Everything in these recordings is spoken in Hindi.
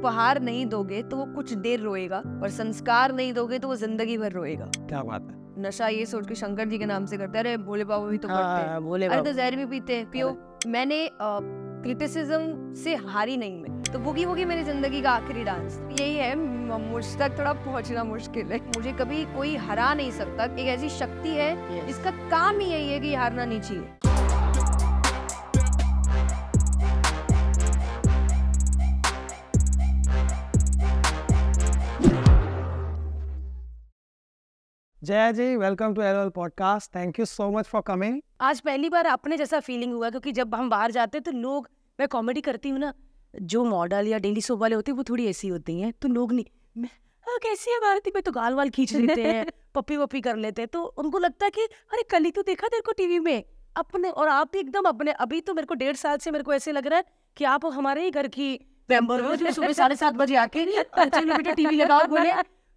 उपहार नहीं दोगे तो वो कुछ देर रोएगा और संस्कार नहीं दोगे तो वो ज़िंदगी भर रोएगा। क्या बात है। नशा ये सोच के शंकर जी के नाम से करते हैं। अरे भोले बाबा भी तो हैं हाँ, बोले अरे तो जहर भी पीते हैं पियो। मैंने क्रिटिसिज्म से हारी नहीं मैं। तो बुगी वुगी मेरी ज़िंदगी का आखिरी डांस यही है मुझ तक थोड़ा पहुँचना मुश्किल है। मुझे कभी कोई हरा नहीं सकता। एक ऐसी शक्ति है. जिसका काम ही यही है कि हारना नहीं चाहिए। Jaya ji welcome to L podcast thank you so much for coming आज पहली बार अपने जैसा फीलिंग हुआ क्योंकि जब हम बाहर जाते हैं तो लोग मैं कॉमेडी करती हूँ ना जो मॉडल या डेली सोप वाले होते हैं वो थोड़ी ऐसी होती हैं तो लोग नहीं मैं "हाँ, कैसी है भारती? में तो गाल वाल खींच लेते हैं पप्पी वप्पी कर लेते हैं तो उनको लगता है कि अरे कल ही तो देखा तेरे को टीवी में अपने और आप भी एकदम अपने अभी तो मेरे को डेढ़ साल से मेरे को ऐसे लग रहा है कि आप हमारे ही घर की मेंबर हो सुबह साढ़े सात बजे आके टीवी लगाओ बोले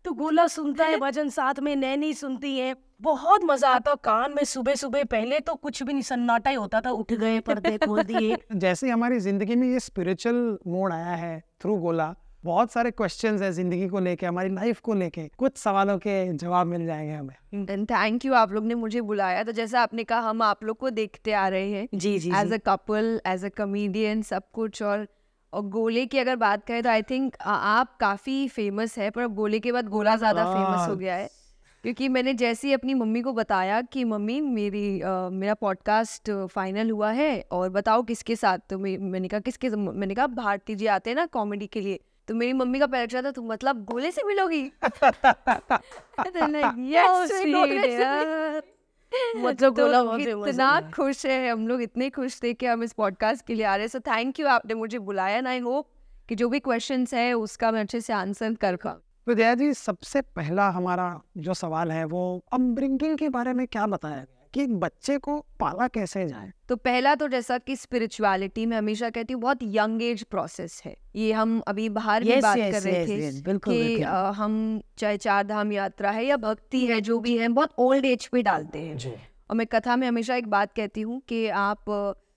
तो गोला सुनता है भजन साथ में नैनी सुनती है। बहुत मज़ा आता कान में सुबह सुबह पहले तो कुछ भी नहीं सन्नाटा ही होता था उठ गए पर्दे खोल दिए। जैसे हमारी ज़िंदगी में ये स्पिरिचुअल मोड आया है थ्रू गोला बहुत सारे क्वेश्चंस है ज़िंदगी को लेके हमारी लाइफ को लेके कुछ सवालों के जवाब मिल जाएँगे हमें। थैंक यू आप लोग ने मुझे बुलाया। तो जैसा आपने कहा हम आप लोग को देखते आ रहे हैं जी जी as a couple as a comedian सब कुछ और और गोले की अगर बात करें तो आई थिंक आप काफ़ी फ़ेमस है पर गोले के बाद गोला ज़्यादा फ़ेमस हो गया है। क्योंकि मैंने जैसे ही अपनी मम्मी को बताया कि मम्मी मेरी अ, मेरा पॉडकास्ट फाइनल हुआ है और बताओ किसके साथ? तो मे- मैंने कहा किसके मैंने कहा भारती जी आते हैं ना कॉमेडी के लिए तो मेरी मम्मी का पहला था तुम मतलब गोले से मिलोगी? मतलब तो गोला बहुत famous कितना है। खुश है हम लोग इतने खुश थे कि हम इस पॉडकास्ट के लिए आ रहे हैं। सो थैंक यू आपने मुझे बुलाया एंड आई होप कि जो भी क्वेश्चंस है उसका मैं अच्छे से आंसर कर पाऊँ। तो जी सबसे पहला हमारा जो सवाल है वो अपब्रिंगिंग के बारे में क्या बताया गया कि एक बच्चे को पाला कैसे जाए? तो पहला तो जैसा कि स्पिरिचुअलिटी में हमेशा कहती हूँ बहुत यंग एज प्रोसेस है। ये हम अभी बाहर भी Yes, बात yes, कर रहे yes, थे yes, बिल्कुल, कि बिल्कुल। अ, हम चाहे चार धाम यात्रा है या भक्ति है जो भी है बहुत ओल्ड एज पे डालते हैं। और मैं कथा में हमेशा एक बात कहती हूँ कि आप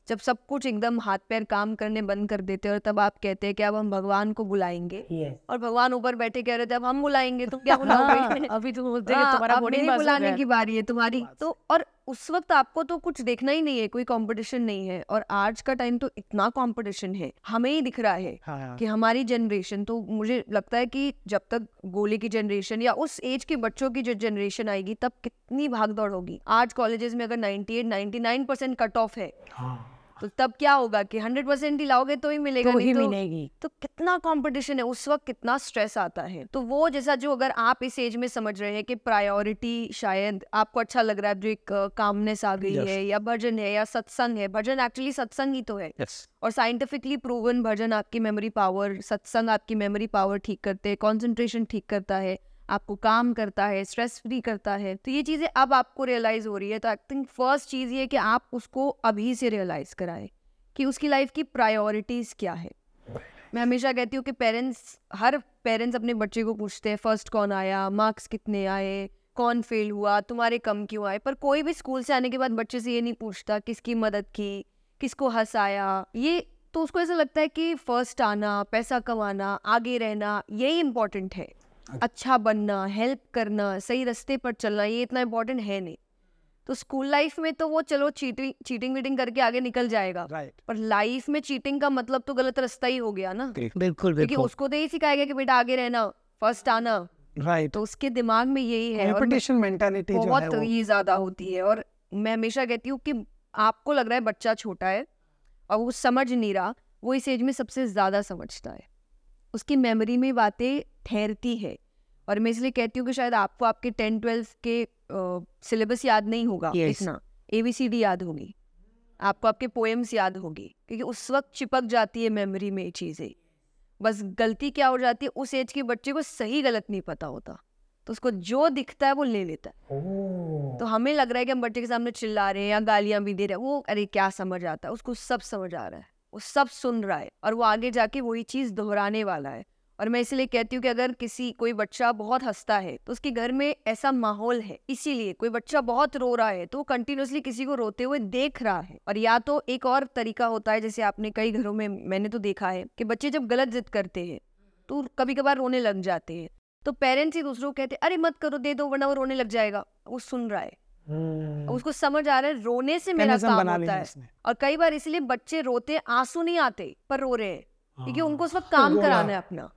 जब सब कुछ एकदम हाथ पैर काम करने बंद कर देते हैं और तब आप कहते हैं कि अब हम भगवान को बुलाएँगे। और भगवान ऊपर बैठे कह रहे थे अब हम बुलाएँगे तुम क्या बुलाओगे? अभी तो बोलते हैं हाँ, तुम्हारा हो बुलाने की बारी है तुम्हारी तो और उस वक्त आपको तो कुछ देखना ही नहीं है कोई कंपटीशन नहीं है और आज का टाइम तो इतना कंपटीशन है हमें ही दिख रहा है हाँ कि हमारी जनरेशन तो मुझे लगता है कि जब तक गोले की जनरेशन या उस एज के बच्चों की जो जनरेशन आएगी तब कितनी भागदौड़ होगी। आज कॉलेजेस में अगर 98 99 परसेंट कट ऑफ़ है हाँ। तो तब क्या होगा कि 100 परसेंट ही लाओगे तो ही मिलेगा तो ही तो मिलेगी। तो कितना कंपटीशन है उस वक्त कितना स्ट्रेस आता है। तो वो जैसा जो अगर आप इस एज में समझ रहे हैं कि प्रायोरिटी शायद आपको अच्छा लग रहा है जो एक कामनेस आ गई Yes. है या भजन है या सत्संग है भजन एक्चुअली सत्संग ही तो है। यस और साइंटिफिकली प्रूवन भजन आपकी मेमोरी पावर सत्संग आपकी मेमोरी पावर ठीक करते हैं कॉन्सेंट्रेशन ठीक करता है। आपको काम करता है स्ट्रेस फ्री करता है तो ये चीज़ें अब आपको रियलाइज़ हो रही है। तो आई थिंक फ़र्स्ट चीज़ ये कि आप उसको अभी से रियलाइज़ कराएँ कि उसकी लाइफ की प्रायोरिटीज़ क्या है। मैं हमेशा कहती हूँ कि पेरेंट्स हर पेरेंट्स अपने बच्चे को पूछते हैं फ़र्स्ट कौन आया मार्क्स कितने आए, कौन फेल हुआ, तुम्हारे कम क्यों आए? पर कोई भी स्कूल से आने के बाद बच्चे से ये नहीं पूछता किसकी मदद की, किसको हंसाया। ये तो उसको ऐसा लगता है कि फ़र्स्ट आना, पैसा कमाना, आगे रहना, यही इम्पोर्टेंट है। अच्छा बनना हेल्प करना सही रास्ते पर चलना ये इतना इम्पोर्टेंट है नहीं। तो स्कूल लाइफ में तो वो चलो चीटिंग चीटिंग वीटिंग करके आगे निकल जाएगा। राइट पर लाइफ में चीटिंग का मतलब तो गलत रास्ता ही हो गया ना। बिल्कुल क्योंकि उसको तो यही सिखाया गया कि बेटा आगे रहना फ़र्स्ट आना। Right right. तो उसके दिमाग में यही है कंपटीशन मेंटालिटी जो है बहुत ये ज़्यादा होती है और मैं हमेशा कहती हूँ कि आपको लग रहा है बच्चा छोटा है और वो समझ नहीं रहा वो इस एज में सबसे ज़्यादा समझता है। उसकी मेमोरी में बातें ठहरती है। और मैं इसलिए कहती हूँ कि शायद आपको आपके टेन ट्वेल्व के सिलेबस याद नहीं होगा Yes. इतना। ए बी सी डी याद होगी। आपको आपके पोएम्स याद होगी क्योंकि उस वक्त चिपक जाती है मेमोरी में ये चीज़ें। बस गलती क्या हो जाती है उस एज के बच्चे को सही गलत नहीं पता होता। तो उसको जो दिखता है वो ले लेता है। oh. तो हमें लग रहा है कि हम बच्चे के सामने चिल्ला रहे हैं या गालियाँ भी दे रहे हैं वो अरे क्या समझ आता है? उसको सब समझ आ रहा है। वो सब सुन रहा है और वो आगे जाके वही चीज़ दोहराने वाला है। और मैं इसलिए कहती हूँ कि अगर किसी कोई बच्चा बहुत हंसता है तो उसके घर में ऐसा माहौल है इसीलिए कोई बच्चा बहुत रो रहा है तो वो कंटिन्यूसली किसी को रोते हुए देख रहा है। और या तो एक और तरीका होता है जैसे आपने कई घरों में मैंने तो देखा है कि बच्चे जब गलत जिद करते हैं तो कभी कभार रोने लग जाते हैं। तो पेरेंट्स ही दूसरों को कहते हैं अरे मत करो दे दो वरना वो रोने लग जाएगा। वो सुन रहा है। हम्म, उसको समझ आ रहा है रोने से मेरा काम होता है और कई बार इसलिए बच्चे रोते आँसू नहीं आते पर रो रहे हैं। क्योंकि हाँ, उनको उस वक्त काम कराना है अपना।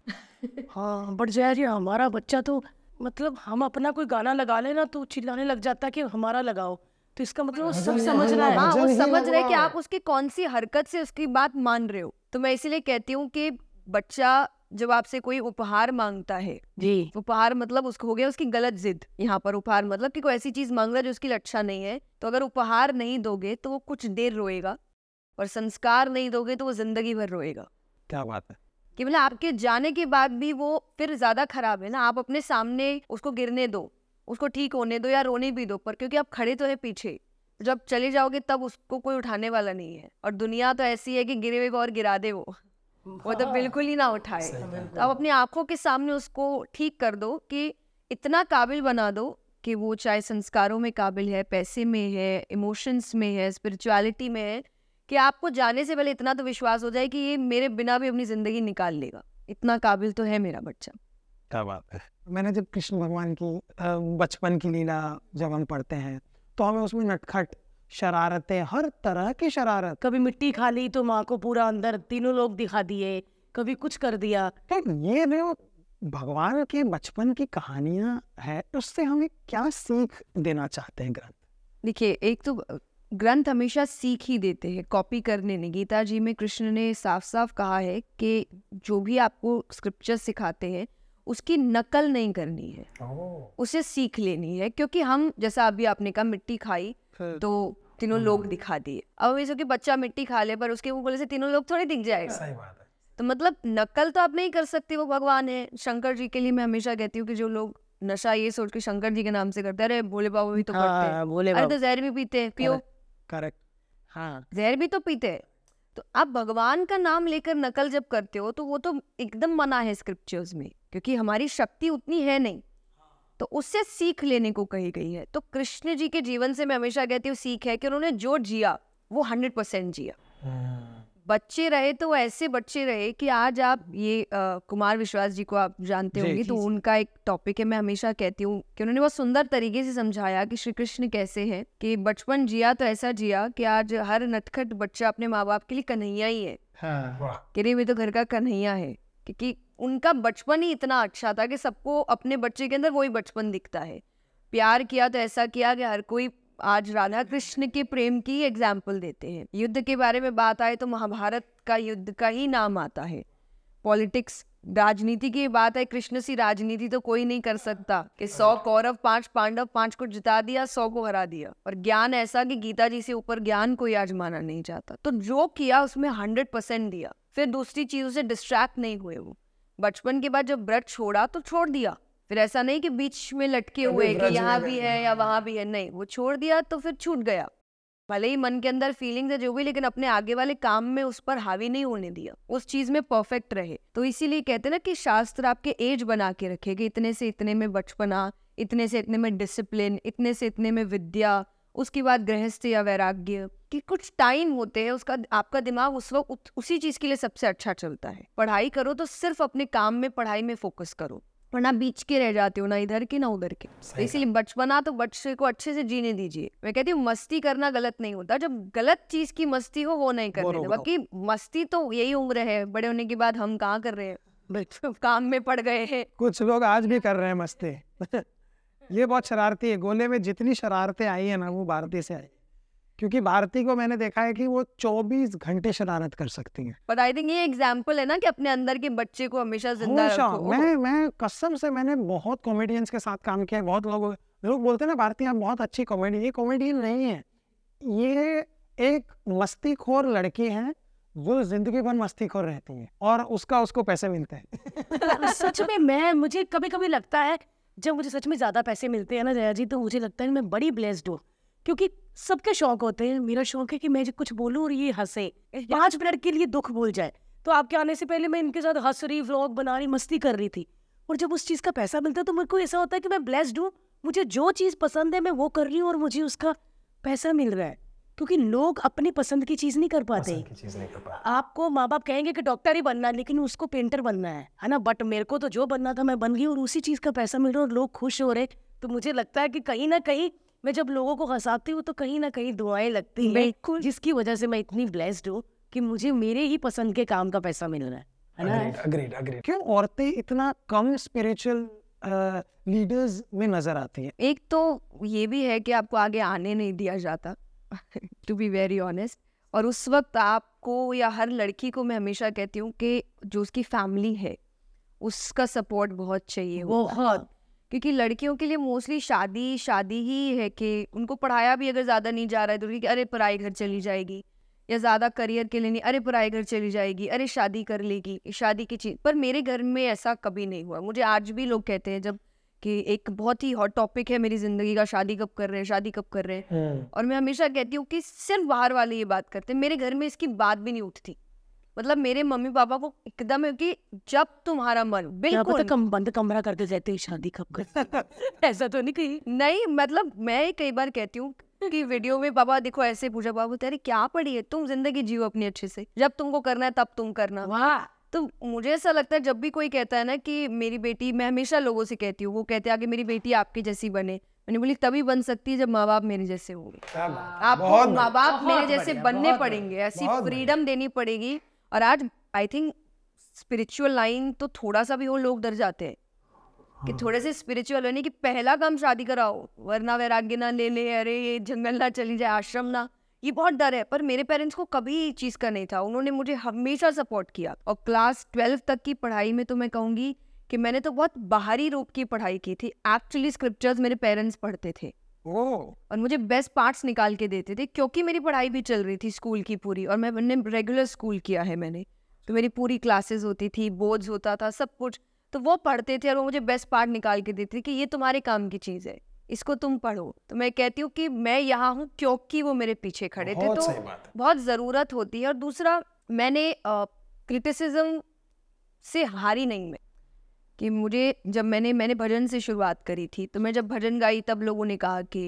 हाँ बट जय हमारा बच्चा तो मतलब हम अपना कोई गाना लगा लेना तो चिल्लाने लग जाता है कि हमारा लगाओ। तो इसका मतलब वो सब समझ रहा है। हाँ वो समझ रहे हैं कि आप उसकी कौन सी हरकत से उसकी बात मान रहे हो। तो मैं इसीलिए कहती हूँ कि बच्चा जब आपसे कोई उपहार माँगता है जी। उपहार मतलब उसको हो गया उसकी गलत जिद। यहाँ पर उपहार मतलब कि कोई ऐसी चीज़ मांग रहा है जो उसकी अच्छा नहीं है। तो अगर उपहार नहीं दोगे तो वो कुछ देर रोएगा और संस्कार नहीं दोगे तो वो ज़िंदगी भर रोएगा। क्या बात है? कि मतलब आपके जाने के बाद भी वो फिर ज़्यादा खराब है ना आप अपने सामने उसको गिरने दो उसको ठीक होने दो या रोने भी दो पर क्योंकि आप खड़े तो है पीछे जब चले जाओगे तब उसको कोई उठाने वाला नहीं है और दुनिया तो ऐसी है कि गिरे हुए को और गिरा दे वो वो तो बिल्कुल ही ना उठाए। तो आप अपनी आँखों के सामने उसको ठीक कर दो कि इतना काबिल बना दो कि वो चाहे संस्कारों में काबिल है पैसे में है इमोशंस में है स्पिरिचुअलिटी में है कि आपको जाने से पहले इतना तो विश्वास हो जाए कि ये मेरे बिना भी अपनी ज़िंदगी निकाल लेगा। इतना काबिल तो है मेरा बच्चा। क्या बात है। मैंने जब कृष्ण भगवान की बचपन की लीला जब हम पढ़ते हैं तो हमें उसमें नटखट शरारतें हर तरह की शरारत। कभी मिट्टी खा ली तो माँ को पूरा अंदर तीनों लोग दिखा दिए कभी कुछ कर दिया। ये जो भगवान के बचपन की कहानियाँ है उससे हमें क्या सीख देना चाहते हैं ग्रंथ? देखिए एक तो ग्रंथ हमेशा सीख ही देते हैं कॉपी करने नहीं। गीता जी में कृष्ण ने साफ़ साफ़ कहा है कि जो भी आपको स्क्रिप्चर सिखाते हैं उसकी नकल नहीं करनी है। उसे सीख लेनी है क्योंकि हम जैसा अभी आपने कहा मिट्टी खाई तो तीनों लोग दिखा दिए। अब ऐसा कि बच्चा मिट्टी खा ले पर उसके मुँह से तीनों लोग थोड़े दिख जाएगा। सही बात है। तो मतलब नकल तो आप नहीं कर सकते वो भगवान है। शंकर जी के लिए मैं हमेशा कहती हूँ कि जो लोग नशा ये सोच के शंकर जी के नाम से करते हैं अरे भोले बाबा भी तो करते हैं। हाँ अरे तो जहर भी पीते हैं पियो। करेक्ट हाँ। जहर भी तो पीते हैं। तो आप भगवान का नाम लेकर नकल जब करते हो तो वो तो एकदम मना है स्क्रिप्चर्स में क्योंकि हमारी शक्ति उतनी है नहीं। तो उससे सीख लेने को कही गई है। तो कृष्ण जी के जीवन से मैं हमेशा कहती हूँ सीख है कि उन्होंने जो जिया वो हंड्रेड परसेंट जिया। बच्चे रहे तो ऐसे बच्चे रहे कि आज आप ये अ, कुमार विश्वास जी को आप जानते होंगे तो उनका एक टॉपिक है मैं हमेशा कहती हूँ कि उन्होंने बहुत सुंदर तरीके से समझाया कि श्री कृष्ण कैसे हैं कि बचपन जिया तो ऐसा जिया कि आज हर नटखट बच्चा अपने माँ बाप के लिए कन्हैया ही है। हाँ। कि रे मैं तो घर का कन्हैया है। क्योंकि उनका बचपन ही इतना अच्छा था कि सबको अपने बच्चे के अंदर वही बचपन दिखता है। प्यार किया तो ऐसा किया कि हर कोई आज राधा कृष्ण के प्रेम की एग्ज़ाम्पल देते हैं। युद्ध के बारे में बात आए तो महाभारत का युद्ध का ही नाम आता है। पॉलिटिक्स राजनीति की बात है, कृष्ण सी राजनीति तो कोई नहीं कर सकता कि सौ कौरव, पाँच पांडव, पाँच को जिता दिया, सौ को हरा दिया। और ज्ञान ऐसा कि गीता जी से ऊपर ज्ञान कोई आजमाना नहीं जाता। तो जो किया उसमें हंड्रेड परसेंट दिया। फिर दूसरी चीज़ों से डिस्ट्रैक्ट नहीं हुए वो। बचपन के बाद जब व्रत छोड़ा तो छोड़ दिया। फिर ऐसा नहीं कि बीच में लटके हुए कि यहाँ भी है या वहाँ भी है नहीं वो छोड़ दिया तो फिर छूट गया। भले ही मन के अंदर फीलिंग्स है जो भी लेकिन अपने आगे वाले काम में उस पर हावी नहीं होने दिया उस चीज़ में परफेक्ट रहे। तो इसीलिए कहते हैं ना कि शास्त्र आपके एज बना के रखे कि इतने से इतने में बचपना इतने से इतने में डिसिप्लिन इतने से इतने में विद्या उसके बाद गृहस्थ या वैराग्य कि कुछ टाइम होते हैं उसका आपका दिमाग उस वक्त उसी चीज़ के लिए सबसे अच्छा चलता है। पढ़ाई करो तो सिर्फ़ अपने काम में पढ़ाई में फोकस करो। वरना बीच के रह जाते हो ना इधर के ना उधर के। तो इसीलिए बचपना तो बच्चे को अच्छे से जीने दीजिए। मैं कहती हूँ मस्ती करना गलत नहीं होता। जब गलत चीज़ की मस्ती हो वो नहीं करने बाकी मस्ती तो यही उम्र है। बड़े होने के बाद हम कहाँ कर रहे हैं? काम में पड़ गए हैं। कुछ लोग आज भी कर रहे हैं मस्ती। ये बहुत शरारती है। गोले में जितनी शरारतें आई है ना वो भारती से आई क्योंकि भारती को मैंने देखा है कि वो 24 घंटे शरारत कर सकती है। बट आई थिंक ये एग्ज़ाम्पल है ना कि अपने अंदर के बच्चे को हमेशा ज़िंदा रखो। मैं मैं कसम से मैंने बहुत कॉमेडियंस के साथ काम किया है बहुत लोग लोग बोलते हैं ना भारती आप बहुत अच्छी कॉमेडी ये कॉमेडियन नहीं है। ये एक मस्तीखोर लड़की है वो ज़िंदगी भर मस्तीखोर रहती है और उसका उसको पैसे मिलते हैं। सच में मैं मुझे कभी कभी लगता है जब मुझे सच में ज़्यादा पैसे मिलते हैं ना जया जी तो मुझे लगता है मैं बड़ी ब्लेस्ड हूँ। क्योंकि सबके शौक होते हैं। मेरा शौक है कि मैं कुछ बोलूँ और ये हंसे। पाँच मिनट के लिए दुख भूल जाए। तो आपके आने से पहले मैं इनके साथ हंस रही व्लॉग बना रही मस्ती कर रही थी। और जब उस चीज़ का पैसा मिलता है तो मेरे को ऐसा होता है कि मैं ब्लेस्ड हूँ। मुझे जो चीज़ पसंद है मैं वो कर रही हूँ और मुझे उसका पैसा मिल रहा है। क्योंकि लोग अपनी पसंद की चीज़ नहीं कर पाते। नहीं कर आपको माँ बाप कहेंगे कि डॉक्टर ही बनना है लेकिन उसको पेंटर बनना है है ना? बट मेरे को तो जो बनना था मैं बन गई और उसी चीज़ का पैसा मिल रहा है और लोग खुश हो रहे। तो मुझे लगता है कि कहीं ना कहीं मैं जब लोगों को हंसाती हूँ तो कहीं ना कहीं दुआएँ लगती हैं बिल्कुल। जिसकी वजह से मैं इतनी ब्लेस्ड हूँ कि मुझे मेरे ही पसंद के काम का पैसा मिल रहा है है अग्रीड अग्रीड क्यों औरतें इतना कम स्पिरिचुअल लीडर्स में नज़र आती हैं? एक तो ये भी है कि आपको आगे आने नहीं दिया जाता टू बी वेरी ऑनेस्ट और उस वक्त आपको या हर लड़की को मैं हमेशा कहती हूँ कि जो उसकी फैमिली है उसका सपोर्ट बहुत चाहिए बहुत। क्योंकि लड़कियों के लिए मोस्टली शादी शादी ही है कि उनको पढ़ाया भी अगर ज़्यादा नहीं जा रहा है तो उनकी, अरे पढ़ाई घर चली जाएगी या ज़्यादा करियर के लिए नहीं अरे पढ़ाई घर चली जाएगी अरे शादी कर लेगी शादी की चीज़ पर मेरे घर में ऐसा कभी नहीं हुआ। मुझे आज भी लोग कहते हैं जब कि एक बहुत ही हॉट टॉपिक है मेरी ज़िंदगी का शादी कब कर रहे हैं शादी कब कर रहे हैं। और मैं हमेशा कहती हूँ कि सिर्फ़ बाहर वाले ये बात करते हैं। मेरे घर में इसकी बात भी नहीं उठती। मतलब मेरे मम्मी पापा को एकदम है कि जब तुम्हारा मन पता बिल्कुल। कम बंद कमरा करके रहते हैं शादी कब कर ऐसा तो नहीं कही? नहीं मतलब मैं कई बार कहती हूँ कि वीडियो में पापा देखो ऐसे पूछा पापा तेरे क्या पड़ी है? तुम ज़िंदगी जियो अपनी अच्छे से। जब तुमको करना है तब तुम करना। वाह! तो मुझे ऐसा लगता है जब भी कोई कहता है ना कि मेरी बेटी मैं हमेशा लोगों से कहती हूँ वो कहते हैं कि मेरी बेटी आपकी जैसी बने। मैंने बोली तभी बन सकती है जब माँ बाप मेरे जैसे होंगे। आपको माँ बाप मेरे जैसे बनने पड़ेंगे ऐसी फ्रीडम देनी पड़ेगी और आज आई थिंक स्पिरिचुअल लाइन तो थोड़ा सा भी हो लोग डर जाते हैं कि थोड़े से स्पिरिचुअल होने की पहला काम शादी कराओ वरना वैराग्य ना ले ले अरे ये जंगल ना चली जाए आश्रम ना। ये बहुत डर है पर मेरे पेरेंट्स को कभी ये चीज़ का नहीं था। उन्होंने मुझे हमेशा सपोर्ट किया। और क्लास ट्वेल्व तक की पढ़ाई में तो मैं कहूँगी कि मैंने तो बहुत बाहरी रूप की पढ़ाई की थी। एक्चुअली स्क्रिप्चर्स मेरे पेरेंट्स पढ़ते थे। ओ और मुझे बेस्ट पार्ट्स निकाल के देते थे क्योंकि मेरी पढ़ाई भी चल रही थी स्कूल की पूरी और मैं मैंने रेगुलर स्कूल किया है मैंने। तो मेरी पूरी क्लासेस होती थी बोर्ड्स होता था सब कुछ। तो वो पढ़ते थे और वो मुझे बेस्ट पार्ट निकाल के देते थे कि ये तुम्हारे काम की चीज़ है इसको तुम पढ़ो। तो मैं कहती हूँ कि मैं यहाँ हूँ क्योंकि वो मेरे पीछे खड़े थे तो बहुत ज़रूरत होती है। और दूसरा मैंने क्रिटिसिज्म से हारी नहीं मैं। कि मुझे जब मैंने मैंने भजन से शुरुआत करी थी तो मैं जब भजन गाई तब लोगों ने कहा कि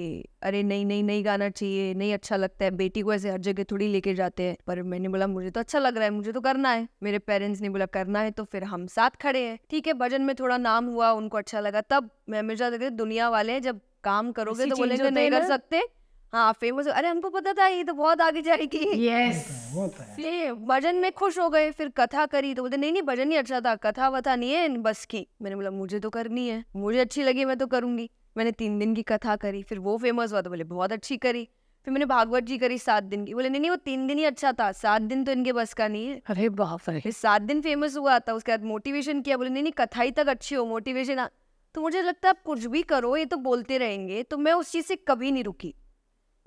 अरे नहीं नहीं नहीं गाना चाहिए नहीं अच्छा लगता है बेटी को ऐसे हर जगह थोड़ी लेके जाते हैं। पर मैंने बोला मुझे तो अच्छा लग रहा है मुझे तो करना है। मेरे पेरेंट्स ने बोला करना है तो फिर हम साथ खड़े हैं। ठीक है भजन में थोड़ा नाम हुआ उनको अच्छा लगा तब मैं हमेशा दुनिया वाले जब काम करोगे तो बोलेंगे नहीं कर सकते। हाँ फ़ेमस अरे हमको पता था ये तो बहुत आगे जाएगी। यस ये भजन में खुश हो गए फिर कथा करी तो बोलते नहीं नहीं भजन ही अच्छा था कथा वथा नहीं है बस की। मैंने बोला मुझे तो करनी है मुझे अच्छी लगी मैं तो करूँगी। मैंने तीन दिन की कथा करी फिर वो फ़ेमस हुआ तो बोले बहुत अच्छी करी। फिर मैंने भागवत जी करी सात दिन की। बोले नहीं नहीं वो तीन दिन ही अच्छा था सात दिन तो इनके बस का नहीं है। अरे बाप रे। फिर सात दिन फ़ेमस हुआ था उसके बाद मोटिवेशन किया बोले नहीं नहीं कथा ही तक अच्छी हो मोटिवेशन तो मुझे लगता है आप कुछ भी करो ये तो बोलते रहेंगे तो मैं उस चीज़ से कभी नहीं रुकी।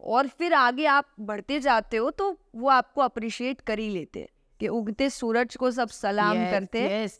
और फिर आगे आप बढ़ते जाते हो तो वो आपको अप्रिशिएट कर ही लेते हैं कि उगते सूरज को सब सलाम Yes, करते हैं। yes.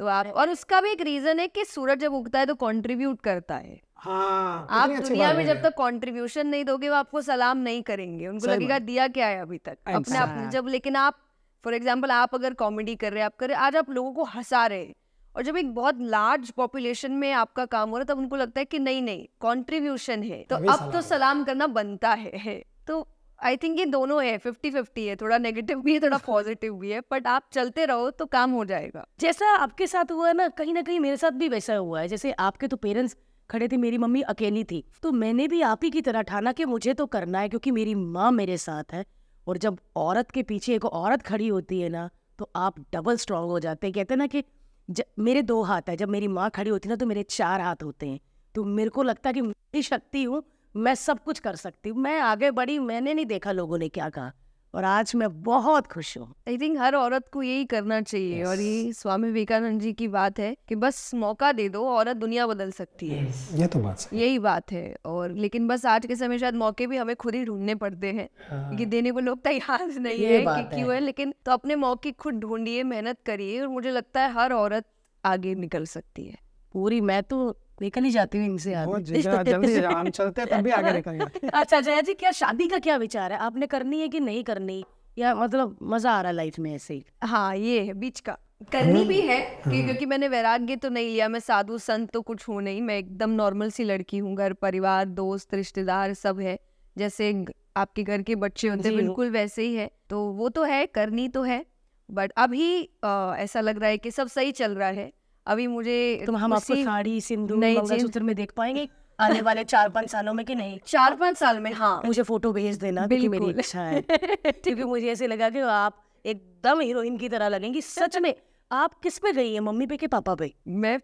तो आप और उसका भी एक रीजन है कि सूरज जब उगता है तो कंट्रीब्यूट करता है। हाँ आप दुनिया में जब तक कंट्रीब्यूशन नहीं दोगे वो आपको सलाम नहीं करेंगे। उनको लगेगा दिया क्या है अभी तक? अपने आप जब लेकिन आप फॉर एग्ज़ाम्पल आप अगर कॉमेडी कर रहे हैं आप कर रहे आज आप लोगों को हंसा रहे हैं। और जब एक बहुत लार्ज पॉपुलेशन में आपका काम हो रहा है तब उनको लगता है कि नहीं नहीं कंट्रीब्यूशन है। तो अब तो सलाम करना बनता है, है। तो आई थिंक ये दोनों है फिफ्टी फिफ्टी है थोड़ा नेगेटिव भी है थोड़ा पॉजिटिव भी है बट आप चलते रहो तो काम हो जाएगा। जैसा आपके साथ हुआ है ना कहीं ना कहीं मेरे साथ भी वैसा हुआ है। जैसे आपके तो पेरेंट्स खड़े थे मेरी मम्मी अकेली थी तो मैंने भी आप ही की तरह ठाना कि मुझे तो करना है क्योंकि मेरी माँ मेरे साथ है। और जब औरत के पीछे एक औरत खड़ी होती है ना तो आप डबल स्ट्रांग हो जाते हैं। कहते हैं ना कि ज, मेरे दो हाथ है। जब मेरी माँ खड़ी होती ना तो मेरे चार हाथ होते हैं। तो मेरे को लगता है कि मैं शक्ति हूँ मैं सब कुछ कर सकती हूँ। मैं आगे बढ़ी मैंने नहीं देखा लोगों ने क्या कहा। और आज मैं बहुत खुश हूँ। आई थिंक हर औरत को यही करना चाहिए yes. और ये स्वामी विवेकानंद जी की बात है कि बस मौका दे दो औरत दुनिया बदल सकती है। Yes. ये तो बात सही यही बात है और लेकिन बस आज के समय शायद मौके भी हमें खुद ही ढूँढने पड़ते हैं क्योंकि देने को लोग तैयार नहीं ये है कि क्यों है लेकिन तो अपने मौके खुद ढूंढिए मेहनत करिए और मुझे लगता है हर औरत आगे निकल सकती है। पूरी मैं तो निकल ही जाती हूँ इनसे आगे जल्दी हम चलते हैं तब भी आगे अच्छा जया जी क्या शादी का क्या विचार है? आपने करनी है कि नहीं करनी? या मतलब मज़ा आ रहा है लाइफ में ऐसे ही? हाँ ये है बीच का। करनी भी है कि क्योंकि मैंने वैराग्य तो नहीं लिया मैं साधु संत तो कुछ हूँ नहीं। मैं एकदम नॉर्मल सी लड़की हूँ घर परिवार दोस्त रिश्तेदार सब है। जैसे आपके घर के बच्चे होते हैं बिल्कुल वैसे ही है। तो वो तो है करनी तो है। बट अभी अ, ऐसा लग रहा है कि सब सही चल रहा है। अभी मुझे तो हम आपको साड़ी सिंदूर मंगलसूत्र में देख पाएँगे? आने वाले चार पाँच सालों में कि नहीं? चार पाँच साल में हाँ। मुझे फ़ोटो भेज देना क्योंकि मेरी इच्छा है। क्योंकि मुझे ऐसे लगा कि आप एकदम हीरोइन की तरह लगेंगी। सच में आप किस पे गई है मम्मी पे कि पापा पे? मैं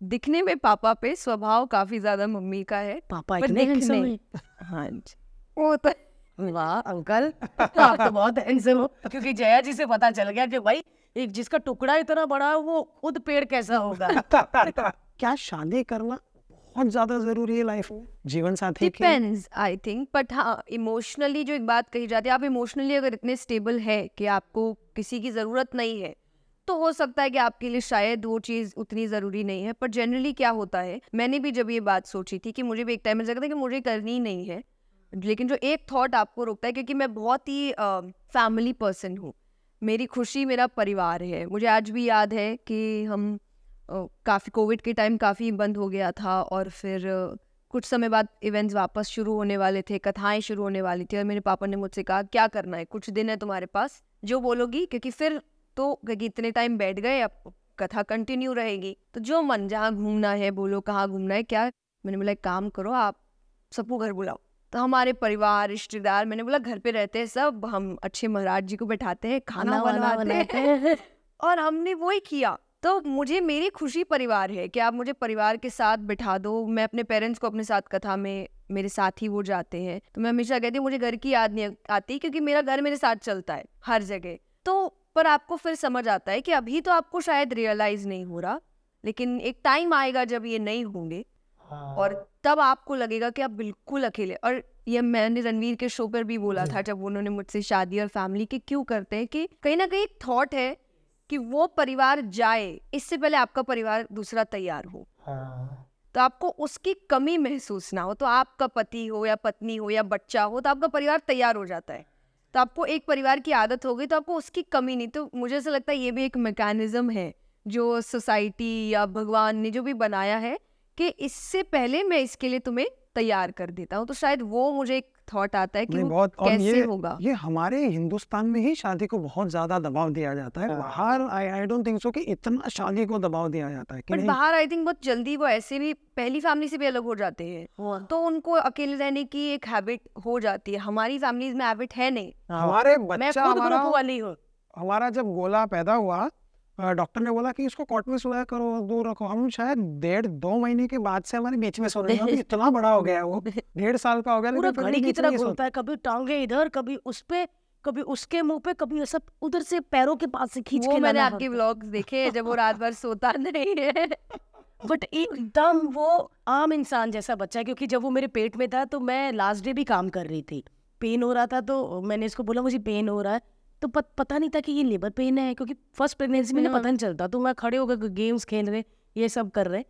दिखने में पापा पे स्वभाव काफ़ी ज़्यादा मम्मी का है पापा इतने handsome हैं। हाँ जी। वो तो वाह अंकल। आप तो बहुत हैंडसम हो। क्योंकि जया जी से पता चल गया कि भाई एक जिसका टुकड़ा इतना बड़ा है, वो खुद पेड़ कैसा होगा? क्या शादी करना बहुत ज़्यादा ज़रूरी है लाइफ में? जीवन साथी डिपेंड्स आई थिंक बट हाँ इमोशनली जो एक बात कही जाती है आप इमोशनली अगर इतने स्टेबल है कि आपको किसी की ज़रूरत नहीं है तो हो सकता है कि आपके लिए शायद वो चीज़ उतनी ज़रूरी नहीं है पर जनरली क्या होता है मैंने भी जब ये बात सोची थी कि मुझे भी एक टाइम में लगा था कि मुझे करनी ही नहीं है लेकिन जो एक थॉट आपको रोकता है क्योंकि मैं बहुत ही फैमिली पर्सन हूँ मेरी खुशी मेरा परिवार है। मुझे आज भी याद है कि हम काफ़ी कोविड के टाइम काफ़ी बंद हो गया था और फिर कुछ समय बाद इवेंट्स वापस शुरू होने वाले थे, कथाएँ शुरू होने वाली थी और मेरे पापा ने मुझसे कहा, क्या करना है? कुछ दिन है तुम्हारे पास? जो बोलोगी, क्योंकि फिर तो क्योंकि इतने टाइम बैठ गए, अब कथा कंटिन्यू रहेगी। तो जो मन जहाँ घूमना है, बोलो कहाँ घूमना है, क्या? मैंने बोला काम करो, आप सबको घर बुलाओ। तो हमारे परिवार रिश्तेदार मैंने बोला घर पे रहते हैं सब हम अच्छे महाराज जी को बैठाते हैं खाना बनवाते हैं। और हमने वही किया। तो मुझे मेरी खुशी परिवार है कि आप मुझे परिवार के साथ बिठा दो। मैं अपने पेरेंट्स को अपने साथ कथा में मेरे साथ ही वो जाते हैं। तो मैं हमेशा कहती हूँ मुझे घर की याद नहीं आती क्योंकि मेरा घर मेरे साथ चलता है हर जगह। तो पर आपको फिर समझ आता है कि अभी तो आपको शायद रियलाइज़ नहीं हो रहा लेकिन एक टाइम आएगा जब ये नहीं होंगे। और तब आपको लगेगा कि आप बिल्कुल अकेले और ये मैंने रणवीर के शो पर भी बोला था जब उन्होंने मुझसे शादी और फैमिली के क्यों करते हैं कि कहीं ना कहीं एक थॉट है कि वो परिवार जाए इससे पहले आपका परिवार दूसरा तैयार हो। तो आपको उसकी कमी महसूस ना हो तो आपका पति हो या पत्नी हो या बच्चा हो तो आपका परिवार तैयार हो जाता है। तो आपको एक परिवार की आदत हो गई तो आपको उसकी कमी नहीं। तो मुझे ऐसा लगता है ये भी एक मैकेनिज्म है जो सोसाइटी या भगवान ने जो भी बनाया है कि इससे पहले मैं इसके लिए तुम्हें तैयार कर देता हूँ। तो शायद वो मुझे एक थॉट आता है कि वो बहुत कैसे ये होगा? ये हमारे हिंदुस्तान में ही शादी को बहुत ज़्यादा दबाव दिया जाता है। हाँ। बाहर आई आई डोंट थिंक सो कि इतना शादी को दबाव दिया जाता है बट बाहर आई थिंक बहुत जल्दी वो ऐसे भी पहली फैमिली से भी अलग हो जाते हैं। तो उनको अकेले रहने की एक हैबिट हो जाती है। हमारी फैमिलीज़ में हैबिट है नहीं। हमारे मैं बच्चा खुद हमारा ग्रुप वाली हूँ। हमारा जब गोला पैदा हुआ डॉक्टर ने बोला कि इसको कॉट में सोया करो दूर रखो। हम शायद डेढ़ दो महीने के बाद से हमारे बीच में सो रहे हैं इतना बड़ा हो गया है वो। डेढ़ साल का हो गया पूरा घड़ी की तरह घूमता है कभी टांगे इधर कभी उस पे कभी उसके मुँह पे कभी ऐसा उधर से पैरों के पास से खींच के मैंने आपके व्लॉग्स देखे जब वो रात भर सोता नहीं है। बट एकदम वो आम इंसान जैसा बच्चा है क्योंकि जब वो मेरे पेट में था तो मैं लास्ट डे भी काम कर रही थी। पेन हो रहा था तो मैंने इसको बोला मुझे पेन हो रहा है। तो पत, पता नहीं था कि ये लेबर पेन है क्योंकि फ़र्स्ट प्रेगनेंसी में ना पता नहीं चलता तो मैं खड़े होकर गेम्स खेल रहे ये सब कर रहे।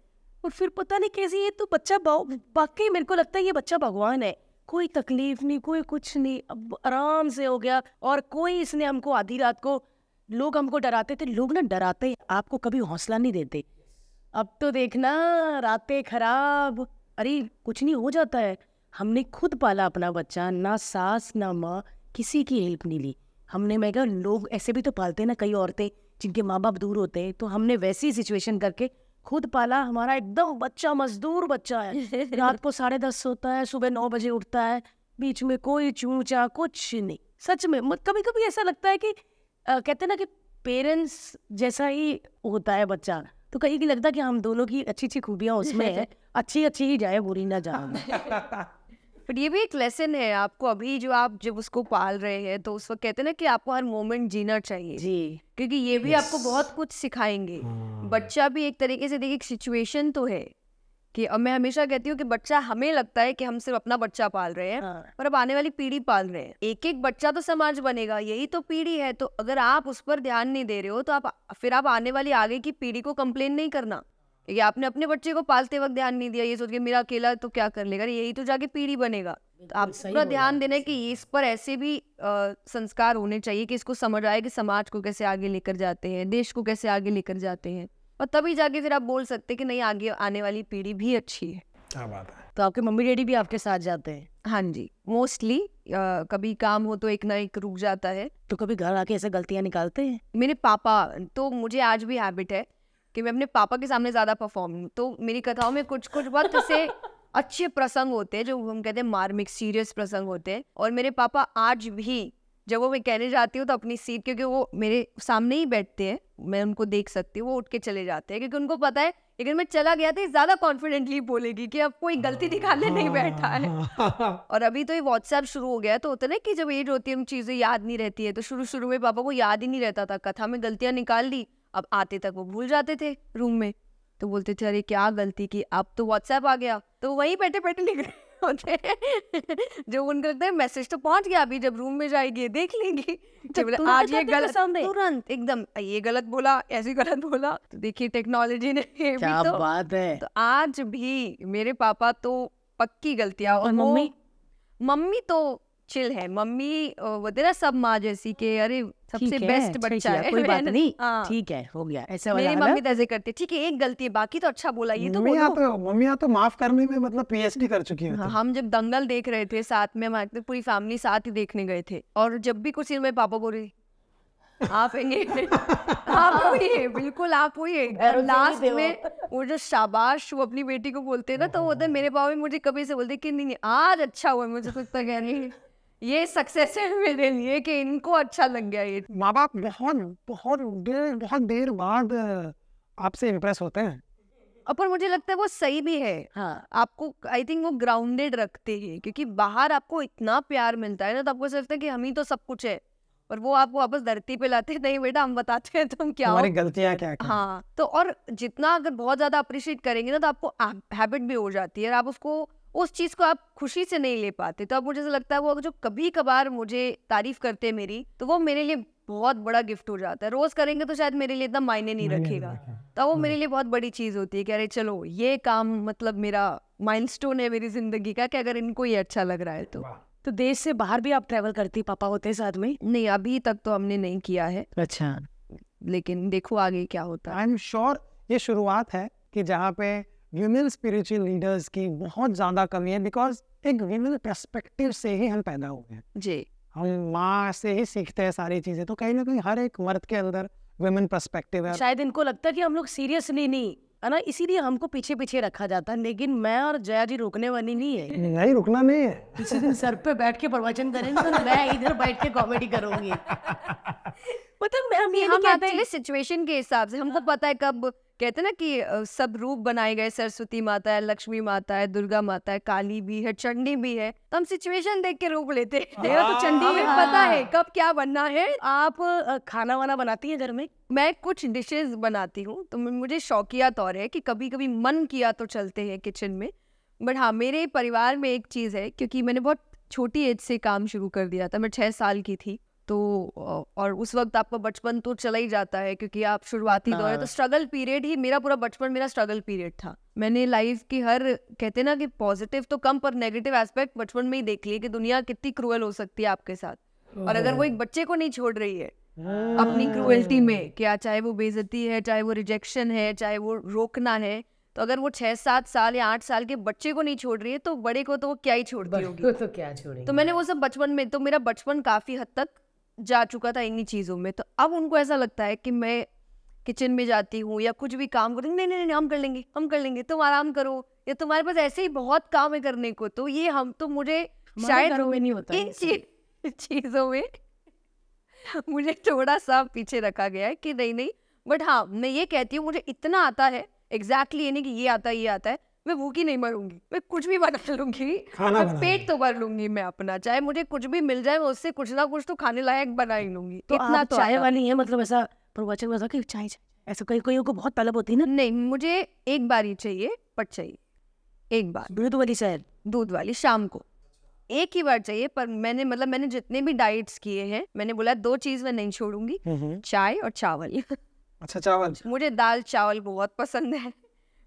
और फिर पता नहीं कैसे ये तो बच्चा वाकई मेरे को लगता है ये बच्चा भगवान है। कोई तकलीफ़ नहीं कोई कुछ नहीं अब आराम से हो गया और कोई इसने हमको आधी रात को लोग हमको डराते थे लोग ना डराते आपको कभी हौसला नहीं देते। अब तो देखना रातें खराब अरे कुछ नहीं हो जाता है। हमने खुद पाला अपना बच्चा ना सास ना माँ किसी की हेल्प नहीं ली। हमने मैं कहा लोग ऐसे भी तो पालते हैं ना कई औरतें जिनके माँ बाप दूर होते हैं तो हमने वैसी सिचुएशन करके खुद पाला हमारा एकदम बच्चा मजदूर बच्चा है। रात को साढ़े दस होता है सुबह नौ बजे उठता है बीच में कोई चूचा कुछ नहीं। सच में मत कभी कभी ऐसा लगता है कि अ, कहते हैं ना कि पेरेंट्स जैसा ही होता है बच्चा तो कहीं की लगता है कि हम दोनों की अच्छी अच्छी खूबियाँ उसमें है अच्छी अच्छी ही जाए बुरी ना जाए। बट ये भी एक लेसन है आपको अभी जो आप जब उसको पाल रहे हैं तो उस वक्त कहते हैं ना कि आपको हर मोमेंट जीना चाहिए। जी। क्योंकि ये भी आपको बहुत कुछ सिखाएँगे। बच्चा भी एक तरीके से देखिए एक सिचुएशन तो है कि अब मैं हमेशा कहती हूँ कि बच्चा हमें लगता है कि हम सिर्फ़ अपना बच्चा पाल रहे हैं हाँ। पर अब आने वाली पीढ़ी पाल रहे हैं। एक एक बच्चा तो समाज बनेगा यही तो पीढ़ी है। तो अगर आप उस पर ध्यान नहीं दे रहे हो तो आप फिर आप आने वाली आगे की पीढ़ी को कंप्लेन नहीं करना। क्योंकि आपने अपने बच्चे को पालते वक्त ध्यान नहीं दिया ये सोच के मेरा अकेला तो क्या कर लेगा? यही तो जाके पीढ़ी बनेगा। तो आप पूरा ध्यान देना है कि इस पर ऐसे भी अ, संस्कार होने चाहिए कि इसको समझ आए कि समाज को कैसे आगे लेकर जाते हैं देश को कैसे आगे लेकर जाते हैं। और तभी जाके फिर आप बोल सकते हैं कि नहीं आगे आने वाली पीढ़ी भी अच्छी है। क्या बात है। तो आपके मम्मी डैडी भी आपके साथ जाते हैं? हाँ जी मोस्टली कभी काम हो तो एक ना एक रुक जाता है। तो कभी घर आके ऐसे गलतियाँ निकालते हैं? मेरे पापा तो मुझे आज भी हैबिट है कि मैं अपने पापा के सामने ज़्यादा परफॉर्म हूँ। तो मेरी कथाओं में कुछ कुछ बहुत ऐसे अच्छे प्रसंग होते हैं जो हम कहते हैं मार्मिक सीरियस प्रसंग होते हैं। और मेरे पापा आज भी जब वो मैं कहने जाती हूँ तो अपनी सीट क्योंकि वो मेरे सामने ही बैठते हैं मैं उनको देख सकती हूँ वो उठ के चले जाते हैं। क्योंकि उनको पता है लेकिन मैं चला गया था ज़्यादा कॉन्फिडेंटली बोलेगी कि अब कोई गलती दिखाने नहीं बैठा है। और अभी तो ये व्हाट्सएप शुरू हो गया तो होता है ना कि जब एज होती है चीज़ें याद नहीं रहती है तो शुरू शुरू में पापा को याद ही नहीं रहता था। कथा में गलतियाँ निकाल ली अब आते तक वो भूल जाते थे रूम में। तो बोलते थे अरे क्या गलती की? अब तो व्हाट्सएप आ गया। तो वहीं बैठे बैठे लिख रहे होते हैं। जो उनको लगता है मैसेज तो पहुँच गया अभी जब रूम में जाएगी देख लेंगी। तो आज ये गलत तुरंत एकदम ये गलत बोला ऐसे गलत बोला। तो देखिए टेक्नोलॉजी ने ये भी क्या तो बात है। तो आज भी मेरे पापा तो पक्की गलतियाँ और मम्मी? मम्मी तो चिल है। मम्मी बोलते सब माँ जैसी के अरे सबसे बेस्ट बच्चा है कोई बात नहीं। हाँ, ठीक है हो गया ऐसा वाला मेरी मम्मी तो ऐसे करती है। ठीक है एक गलती है बाकी तो अच्छा बोला ये तो बोलो। तो मम्मियाँ तो माफ़ करने में मतलब पीएचडी कर चुकी होती हाँ, हम जब दंगल देख रहे थे साथ में हमारे तो पूरी फैमिली साथ ही देखने गए थे। और जब भी कुछ सीन में पापा बोल रही आप आप हुई बिल्कुल आप से ही। लास्ट में वो जो शाबाश वो अपनी बेटी को बोलते हैं ना तो वो होता है मेरे पापा भी मुझे कभी से बोलते कि नहीं नहीं आज अच्छा हुआ मुझे कुछ तो कह रही ये सक्सेस है मेरे लिए कि इनको अच्छा लग गया ये। माँ बाप बहुत बहुत देर बहुत देर बाद आपसे इम्प्रेस होते हैं। और पर मुझे लगता है वो सही भी है। हाँ। आपको आई थिंक वो ग्राउंडेड रखते हैं क्योंकि बाहर आपको इतना प्यार मिलता है ना तो आपको लगता है कि हम ही तो सब कुछ है। पर वो आपको वापस धरती पे लाते हैं नहीं बेटा हम बताते हैं तुम क्या हमारी गलतियाँ क्या क्या हाँ। तो और जितना अगर बहुत ज़्यादा अप्रिशिएट करेंगे ना तो आपको हैबिट भी हो जाती है और आप उसको उस चीज़ को आप खुशी से नहीं ले पाते। तो अब मुझे ऐसा लगता है वो जो कभी कभार मुझे तारीफ़ करते हैं मेरी तो वो मेरे लिए बहुत बड़ा गिफ्ट हो जाता है। रोज करेंगे तो शायद मेरे लिए इतना मायने नहीं नहीं रखेगा। तो वो मेरे लिए बहुत बड़ी चीज़ होती है कि अरे चलो ये काम मतलब मेरा माइलस्टोन है मेरी ज़िंदगी का कि अगर इनको ये अच्छा लग रहा है तो। तो देश से बाहर भी आप ट्रेवल करती पापा होते हैं साथ में? नहीं अभी तक तो हमने नहीं किया है। अच्छा। लेकिन देखो आगे क्या होता है। आई एम श्योर ये शुरुआत है कि जहाँ पे विमेन स्पिरिचुअल लीडर्स की बहुत ज़्यादा कमी है बिकॉज़ एक विमेन पर्सपेक्टिव से ही हम पैदा हुए हैं। जी। हम माँ से ही सीखते हैं सारी चीज़ें तो कहीं ना कहीं हर एक मर्द के अंदर विमेन पर्सपेक्टिव है। शायद इनको लगता है कि हम लोग सीरियसली नहीं है ना? इसीलिए हमको पीछे पीछे रखा जाता है लेकिन मैं और जया जी रुकने वाली नहीं है। नहीं रुकना नहीं है। किसी दिन सर पे बैठ के प्रवचन करेंगे तो मैं इधर बैठ के कॉमेडी करूँगी। मतलब मैं हम ये नहीं हम कहते एक्चुअली सिचुएशन के हिसाब से हमको पता है कब कहते हैं ना कि सब रूप बनाए गए सरस्वती माता है लक्ष्मी माता है दुर्गा माता है काली भी है चंडी भी है तो हम सिचुएशन देख के रूप लेते हैं। देखो तो चंडी में पता है कब क्या बनना है। आप खाना वाना बनाती है घर में? मैं कुछ डिशेस बनाती हूँ तो मुझे शौकिया तौर है कि कभी कभी मन किया तो चलते हैं किचन में। बट हाँ मेरे परिवार में एक चीज़ है क्योंकि मैंने बहुत छोटी एज से काम शुरू कर दिया था मैं छः साल की थी। तो और उस वक्त आपका बचपन तो चला ही जाता है क्योंकि आप शुरुआती दौर है तो हाँ। स्ट्रगल पीरियड ही मेरा पूरा बचपन मेरा स्ट्रगल पीरियड था। मैंने लाइफ की हर कहते ना कि पॉजिटिव तो कम पर नेगेटिव एस्पेक्ट बचपन में ही देख लिए कि दुनिया कितनी क्रूअल हो सकती है आपके साथ। और अगर वो एक बच्चे को नहीं छोड़ रही है अपनी क्रूएल्टी में क्या चाहे वो बेजती है चाहे वो रिजेक्शन है चाहे वो रोकना है तो अगर वो छह सात साल या आठ साल के बच्चे को नहीं छोड़ रही है तो बड़े को तो वो क्या ही छोड़ती होगी। तो क्या छोड़ेंगे? तो मैंने वो सब बचपन में तो मेरा बचपन काफ़ी हद तक जा चुका था इन्हीं चीज़ों में। तो अब उनको ऐसा लगता है कि मैं किचन में जाती हूँ या कुछ भी काम करूँ नहीं नहीं नहीं हम कर लेंगे हम कर लेंगे तुम आराम करो। या तुम्हारे पास ऐसे ही बहुत काम है करने को तो ये हम तो मुझे शायद में नहीं होता इन चीज़ों में मुझे थोड़ा सा पीछे रखा गया है कि नहीं नहीं बट हाँ मैं ये कहती हूँ मुझे इतना आता है एग्जैक्टली exactly ये नहीं कि ये आता है ये आता है मैं भूखी नहीं मरूँगी मैं कुछ भी बना लूँगी। खाना मैं पेट तो भर लूँगी मैं अपना चाहे मुझे कुछ भी मिल जाए मैं उससे कुछ ना कुछ तो खाने लायक बना ही लूँगी। तो इतना तो चाय वाली है मतलब ऐसा प्रवचन कि चाय चाय ऐसा कई कईयों को बहुत तलब होती है ना? नहीं मुझे एक बार ही चाहिए बट चाहिए एक बार। दूध वाली चाय? दूध वाली शाम को। एक ही बार चाहिए पर मैंने मतलब मैंने जितने भी डाइट्स किए हैं मैंने बोला दो चीज़ मैं नहीं छोड़ूँगी चाय और चावल। अच्छा चावल। मुझे दाल चावल बहुत पसंद है।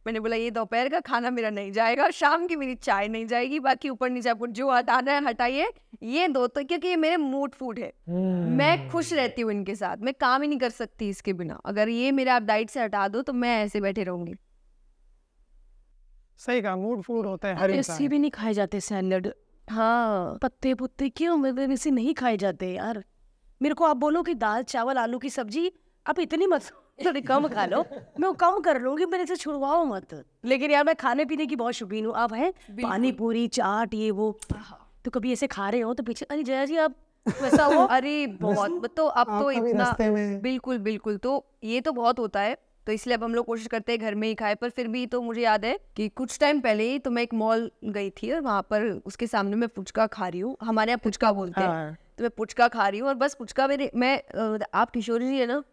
मैंने बोला ये दोपहर का खाना मेरा नहीं जाएगा शाम की मेरी चाय नहीं जाएगी। बाकी ऊपर नीचे आपको जो हटाना है हटाइए। ये दो तो क्योंकि ये मेरे मूड फ़ूड है। मैं खुश रहती हूँ इनके साथ। मैं काम ही नहीं कर सकती इसके बिना। अगर ये मेरे आप डाइट से हटा दो तो मैं ऐसे बैठे रहूँगी। सही कहा मूड फ़ूड होता है हर इंसान भी नहीं खाए जाते सैलड हाँ। पत्ते पुत्ते क्यों मतलब ऐसे नहीं खाए जाते यार। मेरे को आप बोलो कि दाल चावल आलू की सब्ज़ी आप इतनी मत थोड़ी कम खा लो। मैं वो कम कर लूँगी मेरे से छुड़वाओ मत। लेकिन यार मैं खाने पीने की बहुत शौकीन हूँ। आप है? पानी पूरी चाट ये वो। तो कभी ऐसे खा रहे हो तो पीछे अरे जया जी आप वैसा हो। अरे बहुत। तो अब तो इतना बिल्कुल बिल्कुल। तो ये तो बहुत होता है। तो इसलिए अब हम लोग कोशिश करते हैं घर में ही खाए। पर फिर भी तो मुझे याद है कि कुछ टाइम पहले ही तो मैं एक मॉल गई थी और वहाँ पर उसके सामने मैं पुचका खा रही हूँ। हमारे यहाँ पुचका बोलते हैं। हाँ। तो मैं पुचका खा रही हूँ और बस पुचका मेरे मैं आप किशोरी जी है ना?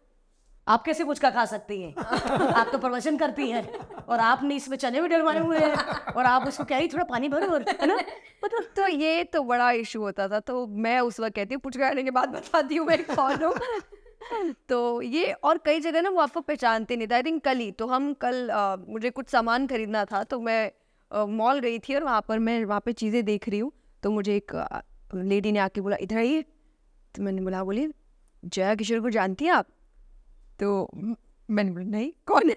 आप कैसे पुचका खा सकती हैं? आप तो प्रवचन करती हैं और आपने इसमें चने भी डलवाए हुए हैं और आप उसको क्या ही थोड़ा पानी भरो और है ना? मतलब तो ये तो बड़ा इशू होता था तो मैं उस वक्त कहती हूँ पुचका खाने के बाद बताती हूँ मैं कौन हूँ। तो ये और कई जगह ना वो आपको पहचानते नहीं था। आई थिंक कल ही तो हम कल अ, मुझे कुछ सामान खरीदना था तो मैं मॉल गई थी और वहाँ पर मैं वहाँ पे चीज़ें देख रही हूँ। तो मुझे एक लेडी ने आके बोला इधर आइए। तो मैंने बोला बोली जया किशोर को जानती हैं आप? तो मैंने बोला नहीं कौन है?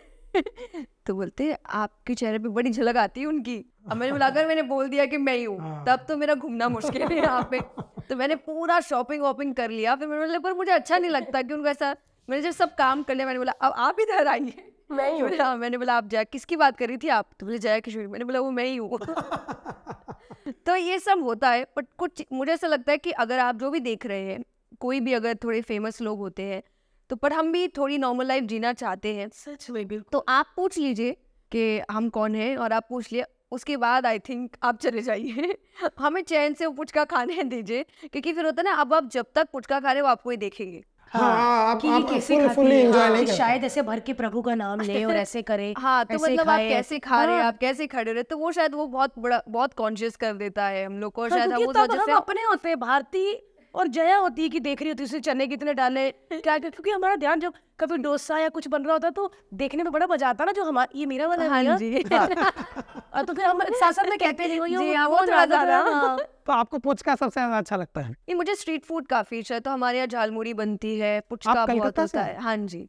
तो बोलते आपके चेहरे पे बड़ी झलक आती है उनकी। अब मैंने बोला अगर मैंने बोल दिया कि मैं ही हूँ तब तो मेरा घूमना मुश्किल है यहाँ पे। तो मैंने पूरा शॉपिंग वॉपिंग कर लिया। फिर मैंने बोला पर मुझे अच्छा नहीं लगता कि उनको ऐसा मैंने जब सब काम कर लिया मैंने बोला अब आप इधर आइए। मैं ही हूँ। मैंने बोला आप जया किसकी बात कर रही थी आप? तो बोले जया किशोरी। मैंने बोला वो मैं ही हूँ। तो ये सब होता है बट कुछ मुझे ऐसा लगता है कि अगर आप जो भी देख रहे हैं कोई भी अगर थोड़े फ़ेमस लोग होते हैं तो पर हम भी थोड़ी नॉर्मल लाइफ जीना चाहते हैं। सच में बिल्कुल। तो आप पूछ लीजिए कि हम कौन हैं और आप पूछ लिए उसके बाद आई थिंक आप चले जाइए। हमें चैन से वो पुचका खाने दीजिए क्योंकि फिर होता है ना अब आप जब तक पुचका खा रहे हो आपको ही देखेंगे। हाँ आप कि आप कैसे फुल खाती फुली है। हाँ, शायद ऐसे भर के प्रभु का नाम ले और ऐसे करे हाँ तो मतलब आप कैसे खा रहे हैं हाँ। आप कैसे खड़े रहे तो वो शायद वो बहुत बड़ा बहुत कॉन्शियस कर देता है हम लोग को हाँ, शायद हम क्योंकि उस तब वजह हम से अपने होते हैं भारती और जया होती है कि देख रही होती है उसने चने कितने डाले। क्या क्या क्योंकि हमारा ध्यान जब कभी डोसा या कुछ बन रहा होता है तो देखने में बड़ा मज़ा आता ना जो हमारा ये मेरा वाला हाँ जी। और तो फिर हम साथ साथ में कहते नहीं जी हाँ, वो हाँ। तो आपको पुचका सबसे ज़्यादा अच्छा लगता है? ये मुझे स्ट्रीट फ़ूड काफ़ी अच्छा है। तो हमारे यहाँ झालमुड़ी बनती है पुचका बहुत होता है। हाँ जी।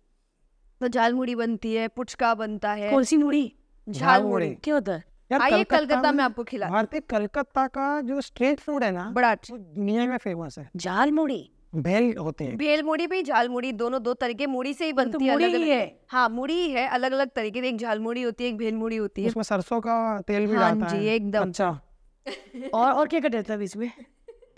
तो झालमुड़ी बनती है पुचका बनता है। कौन सी मुड़ी झालमुड़ी क्या होता है? यार आइए कलकत्ता में आपको खिला भारतीय कलकत्ता का जो स्ट्रीट फ़ूड है ना बड़ा अच्छा दुनिया में फ़ेमस है। जाल मुड़ी भेल होती है। भेल मुड़ी भी झाल मुड़ी दोनों दो तरीके मुड़ी से ही बनती है मुड़ी अलग ही है। हाँ मुड़ी ही है अलग अलग तरीके की एक झाल मुड़ी होती है एक भेल मुड़ी होती है। उसमें सरसों का तेल भी हाँ डालता जी, है। एकदम। अच्छा। और और क्या कर था बीच में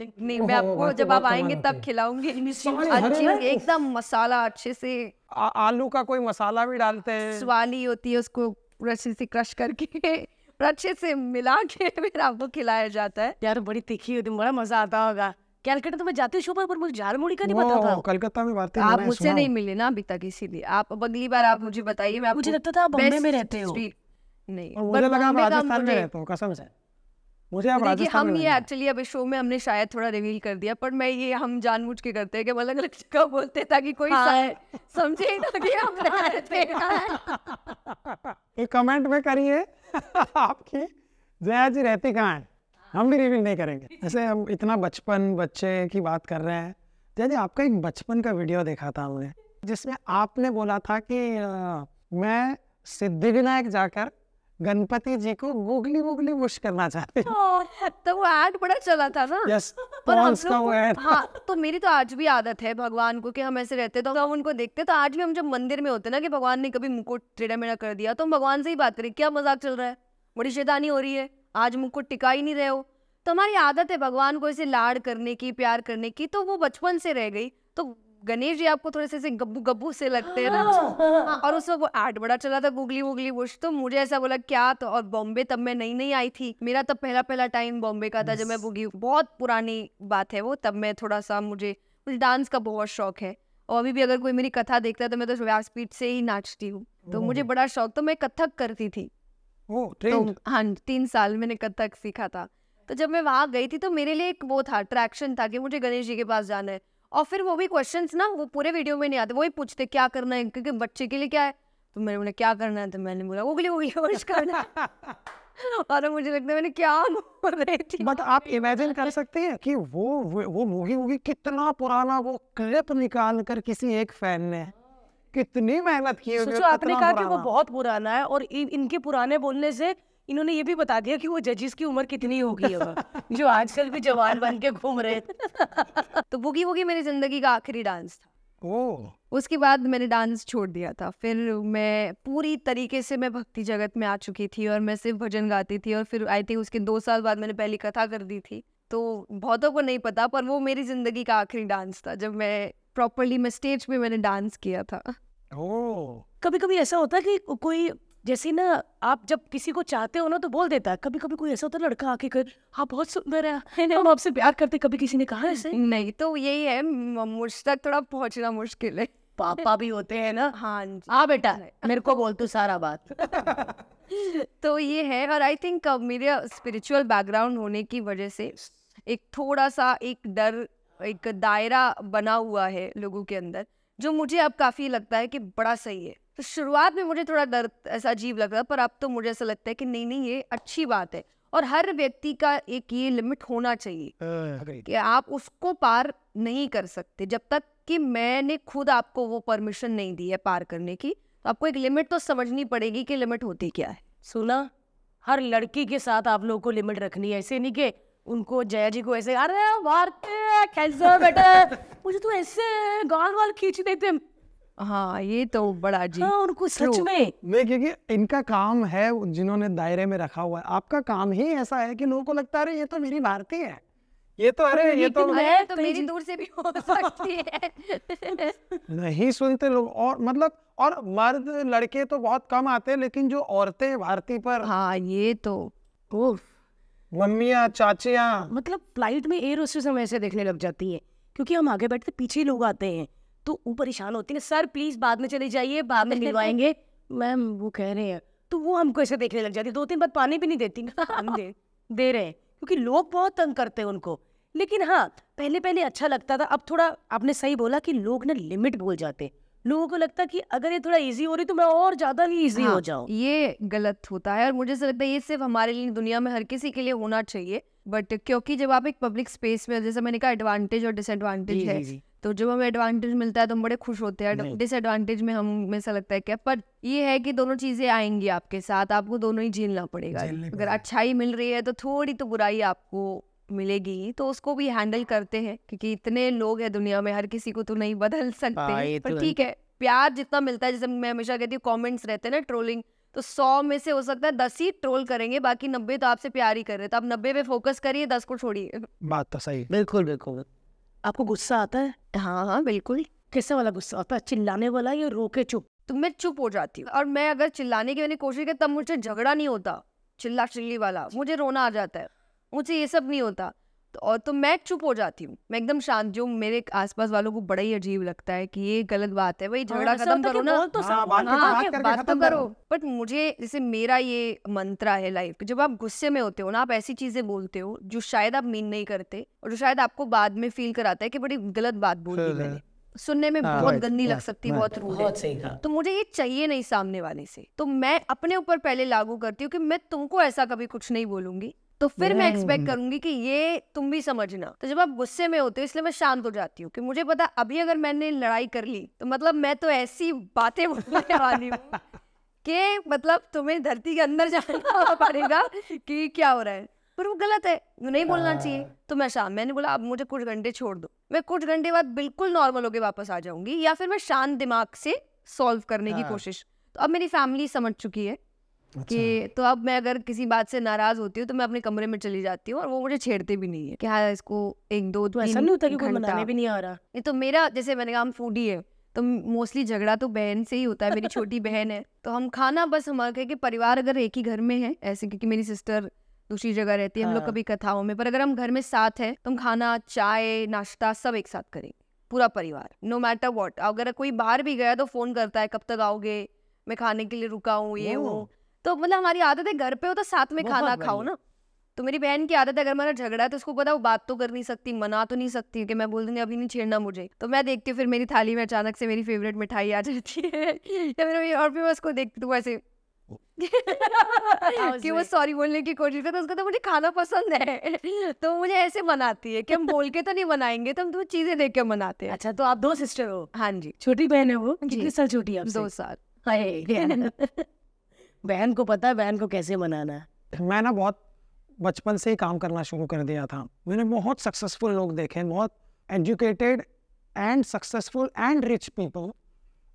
नहीं मैं आपको तो जब आप आएँगे तब खिलाऊँगी। अच्छी एकदम मसाला अच्छे से। आलू का कोई मसाला भी डालते हैं। स्वाली होती है उसको पूरा अच्छे से क्रश करके। अच्छे से मिला के फिर आपको खिलाया जाता है। यार बड़ी तीखी होती बड़ा मज़ा आता होगा। कैलकाटा तो मैं जाती हूँ पर मुझे झाल मुड़ी का नहीं पता था। कलकत्ता में भारतीय आप मुझसे नहीं मिले ना अभी तक इसीलिए। आप अब अगली बार आप मुझे बताइए मैं मुझे लगता था आप बॉम्बे में रहते हो। नहीं मुझे लगा राजस्थान में रहता हूँ कसम से। मुझे आप देखिए राजस्थान हम ये एक्चुअली अब शो में हमने शायद थोड़ा रिवील कर दिया पर मैं ये हम जानबूझ के करते हैं कि अलग अलग जगह बोलते हैं ताकि कोई हाँ। समझे ही ना कि हम रहते हैं। ये कमेंट में करिए आपकी जया जी रहती कहाँ है? हम भी रिवील नहीं करेंगे। जैसे हम इतना बचपन बच्चे की बात कर रहे हैं। जया जी आपका एक बचपन का वीडियो देखा था हमने जिसमें आपने बोला था कि मैं सिद्धिविनायक जाकर गणपति जी को गुगली गुगली बुश करना चाहती हूँ तो वो ऐड बड़ा चला था ना। यस पर हम का वो ad। हाँ तो मेरी तो आज भी आदत है भगवान को कि हम ऐसे रहते तो हम उनको देखते। तो आज भी हम जब मंदिर में होते ना कि भगवान ने कभी मुकुट टेढ़ा मेढ़ा कर दिया तो हम भगवान से ही बात करें क्या मज़ाक चल रहा है? बड़ी शैतानी हो रही है। आज मुकुट टिका ही नहीं रहे हो। तो हमारी आदत है भगवान को ऐसे लाड करने की प्यार करने की तो वो बचपन से रह गई। तो गणेश जी आपको थोड़े से गब्बू गब्बू से लगते हैं ना। हाँ, और उस वक्त वो एड बड़ा चला था गूगली वूगली बुश तो मुझे ऐसा बोला क्या तो और बॉम्बे तब मैं नई नई आई थी। मेरा तब पहला पहला टाइम बॉम्बे का था जब मैं बुगी बहुत पुरानी बात है वो तब मैं थोड़ा सा मुझे मुझे डांस का बहुत शौक है। और अभी भी अगर कोई मेरी कथा देखता है तो मैं तो व्यासपीठ से ही नाचती हूँ। तो मुझे बड़ा शौक तो मैं कथक करती थी। ओ तो हाँ तीन साल मैंने कथक सीखा था। तो जब मैं वहाँ गई थी तो मेरे लिए एक वो था अट्रैक्शन था कि मुझे गणेश जी के पास जाना है। और फिर वो भी क्वेश्चंस ना वो पूरे वीडियो में नहीं आते वही पूछते क्या करना है? क्योंकि बच्चे के लिए क्या है? तो मैंने बोला क्या करना है? तो मैंने बोला उगली उगली वर्ष करना और मुझे लगता है मैंने क्या बोल रही थी? बट आप इमेजिन कर सकते हैं कि वो वो मूवी मूवी कितना पुराना वो क्लिप निकाल कर किसी एक फ़ैन ने कितनी मेहनत की होगी सोचो आपने कहा कि वो बहुत पुराना है और इनके पुराने बोलने से इन्होंने ये भी बता दिया कि वो जजेस की उम्र कितनी होगी अब जो आजकल भी जवान बन के घूम रहे हैं तो बुगी वुगी मेरी ज़िंदगी का आखिरी डांस था। ओ उसके बाद मैंने डांस छोड़ दिया था। फिर मैं पूरी तरीके से मैं भक्ति जगत में आ चुकी थी और मैं सिर्फ़ भजन गाती थी और फिर आई थिंक उसके दो साल बाद मैंने पहली कथा कर दी थी। तो बहुतों को नहीं पता पर वो मेरी ज़िंदगी का आखिरी डांस था जब मैं प्रॉपरली मैं स्टेज पे मैंने डांस किया था। ओ कभी कभी ऐसा होता है कि कोई जैसे ना आप जब किसी को चाहते हो ना तो बोल देता है। कभी कभी कोई ऐसा होता है लड़का आके कर हाँ बहुत सुंदर है हम आपसे प्यार करते कभी किसी ने कहा ऐसे? नहीं तो यही है मुझ तक थोड़ा पहुँचना मुश्किल है। पापा भी होते हैं ना। हाँ हाँ बेटा मेरे को बोल तू सारा बात। तो ये है और आई थिंक मेरे स्पिरिचुअल बैकग्राउंड होने की वजह से एक थोड़ा सा एक डर एक दायरा बना हुआ है लोगों के अंदर जो मुझे अब काफ़ी लगता है कि बड़ा सही है। तो शुरुआत में मुझे थोड़ा डर ऐसा अजीब लग रहा पर अब तो मुझे ऐसा लगता है कि नहीं नहीं ये अच्छी बात है। और हर व्यक्ति का एक ये लिमिट होना चाहिए कि आप उसको पार नहीं कर सकते। जब तक कि मैंने खुद आपको वो परमिशन नहीं दी है पार करने की तो आपको एक लिमिट तो समझनी पड़ेगी कि लिमिट होती क्या है। सुना हर लड़की के साथ आप लोगों को लिमिट रखनी है। ऐसे नहीं कि उनको जया जी को ऐसे अरे भारती कैसे बेटा मुझे तो ऐसे गाल वाल खींच देते हाँ ये तो बड़ा जी हाँ उनको सच. में। नहीं क्योंकि इनका काम है जिन्होंने दायरे में रखा हुआ है। आपका काम ही ऐसा है कि लोगों को लगता है ये तो मेरी भारतीय है। ये तो अरे ये तो अरे मैं तो मेरी दूर से भी हो सकती है। नहीं सुनते लोग और मतलब और मर्द लड़के तो बहुत कम आते हैं लेकिन जो औरतें भारती पर हाँ ये तो मम्मिया चाचिया। मतलब फ़्लाइट में एयर होस्टेस हम ऐसे देखने लग जाती है क्योंकि हम आगे बैठते पीछे लोग आते हैं। तो वो परेशान होती है। सर प्लीज़ बाद में चले जाइए बाद में मिलवाएँगे। मैम वो कह रहे हैं। तो वो हमको ऐसे देखने लग जाती दो तीन बार पानी भी नहीं देती। हम दे दे रहे हैं क्योंकि लोग बहुत तंग करते हैं उनको। लेकिन हाँ पहले पहले अच्छा लगता था। अब थोड़ा आपने सही बोला कि लोग ना लिमिट भूल जाते लोगों को लगता कि अगर ये थोड़ा इजी हो रही तो मैं और ज़्यादा ही इजी हाँ, हो हाँ, जाऊँ। ये गलत होता है। और मुझे ऐसा लगता है ये सिर्फ़ हमारे लिए दुनिया में हर किसी के लिए होना चाहिए। बट क्योंकि जब आप एक पब्लिक स्पेस में जैसे मैंने कहा एडवांटेज और डिसएडवांटेज है जी, जी। तो जब हमें एडवांटेज मिलता है तो हम बड़े खुश होते हैं। डिसएडवांटेज में हम ऐसा लगता है क्या पर ये है कि दोनों चीज़ें आएँगी आपके साथ आपको दोनों ही झेलना पड़ेगा। अगर अच्छाई मिल रही है तो थोड़ी तो बुराई आपको मिलेगी तो उसको भी हैंडल करते हैं क्योंकि इतने लोग हैं दुनिया में हर किसी को तो नहीं बदल हाँ, सकते तो पर ठीक है प्यार जितना मिलता है जैसे मैं हमेशा कहती हूँ कमेंट्स रहते हैं ना ट्रोलिंग तो सौ में से हो सकता है दस ही ट्रोल करेंगे बाकी नब्बे तो आपसे प्यार ही कर रहे हैं। तो आप नब्बे पे फोकस करिए दस को छोड़िए। बात तो सही बिल्कुल बिल्कुल। आपको गुस्सा आता है? हाँ हाँ बिल्कुल। कैसे वाला गुस्सा आता है? चिल्लाने वाला या रोके चुप? तो मैं चुप हो जाती हूँ। और मैं अगर चिल्लाने की मैंने कोशिश की तब मुझे झगड़ा नहीं होता। चिल्ला चिल्ली वाला मुझे रोना आ जाता है। मुझे ये सब नहीं होता। और तो मैं चुप हो जाती हूँ। मैं एकदम शांत जो मेरे आसपास वालों को बड़ा ही अजीब लगता है कि ये गलत बात है भाई झगड़ा खत्म होता है कि करो ना तो हाँ, बात हाँ, तो करो। बट मुझे जैसे मेरा ये मंत्रा है लाइफ जब आप गुस्से में होते हो ना आप ऐसी चीज़ें बोलते हो जो शायद आप मीन नहीं करते और जो शायद आपको बाद में फील कराता है कि बड़ी गलत बात बोल दी हाँ, मैंने। सुनने में हाँ, बहुत गंदी लग सकती है बहुत रूड है। बहुत सही तो मुझे ये चाहिए नहीं सामने वाले से। तो मैं अपने ऊपर पहले लागू करती हूँ कि मैं तुमको ऐसा कभी कुछ नहीं बोलूँगी। तो फिर मैं एक्सपेक्ट हम्म। करूँगी कि ये तुम भी समझना। तो जब आप गुस्से में होते हो इसलिए मैं शांत हो जाती हूँ कि मुझे पता अभी अगर मैंने लड़ाई कर ली तो मतलब मैं तो ऐसी बातें बोलने वाली हूँ कि मतलब तुम्हें धरती के अंदर जाना पड़ेगा कि क्या हो रहा है। पर वो गलत है नहीं बोलना चाहिए। तो मैं शाम मैंने बोला अब मुझे कुछ घंटे छोड़ दो। मैं कुछ घंटे बाद बिल्कुल नॉर्मल होके वापस आ जाऊँगी या फिर मैं शांत दिमाग से सॉल्व करने की हाँ। कोशिश। तो अब मेरी फैमिली समझ चुकी है। कि तो अब मैं अगर किसी बात से नाराज़ होती हूँ तो मैं अपने कमरे में चली जाती हूँ और वो मुझे छेड़ते भी नहीं है कि हाँ इसको एक दो तो ऐसा नहीं होता कि कोई मनाने भी नहीं आ रहा? ये तो मेरा जैसे मैंने कहा हम फूडी है तो मोस्टली झगड़ा तो बहन से ही होता है मेरी छोटी बहन है। तो हम खाना बस हमारा कि परिवार अगर एक ही घर में है ऐसे क्योंकि मेरी सिस्टर दूसरी जगह रहती है हम लोग हाँ। कभी कथाओं में पर अगर हम घर में साथ है तो हम खाना चाय नाश्ता सब एक साथ करेंगे पूरा परिवार नो मैटर वॉट अगर कोई बाहर भी गया तो फ़ोन करता है कब तक आओगे? मैं खाने के लिए रुका हूँ ये। हूँ। तो मतलब हमारी आदत है घर पे हो तो साथ में खाना खाओ ना। तो मेरी बहन की आदत है अगर मेरा झगड़ा है तो उसको पता वो बात तो कर नहीं सकती मना तो नहीं सकती कि मैं बोल दूँगी अभी नहीं छेड़ना मुझे। तो मैं देखती हूँ फिर मेरी थाली में अचानक से मेरी फेवरेट मिठाई आ जाती है। या और फिर मैं उसको देखती हूँ ऐसे। कि वो सॉरी बोलने की कोशिश करता उसको तो मुझे खाना पसंद है। तो मुझे ऐसे मनाती है कि हम बोल के तो नहीं मनाएँगे तो हम तो चीज़ें देख के मनाते हैं। अच्छा तो आप दो सिस्टर हो? हाँ जी। छोटी बहन है वो। कितने साल छोटी है दो साल। बहन को पता है बहन को कैसे मनाना है? मैं ना बहुत बचपन से ही काम करना शुरू कर दिया था। मैंने बहुत सक्सेसफुल लोग देखे बहुत educated and successful and rich people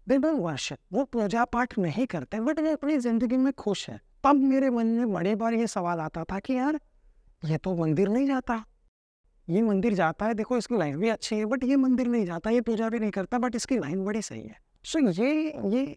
they don't वो पूजा पाठ नहीं करते बट वे अपनी ज़िंदगी में खुश है। तब मेरे मन में बड़े बार ये सवाल आता था कि यार ये तो मंदिर नहीं जाता। ये मंदिर जाता है देखो इसकी लाइफ भी अच्छी है बट ये मंदिर नहीं जाता ये पूजा भी नहीं करता बट इसकी लाइफ बड़ी सही है। सो so, ये ये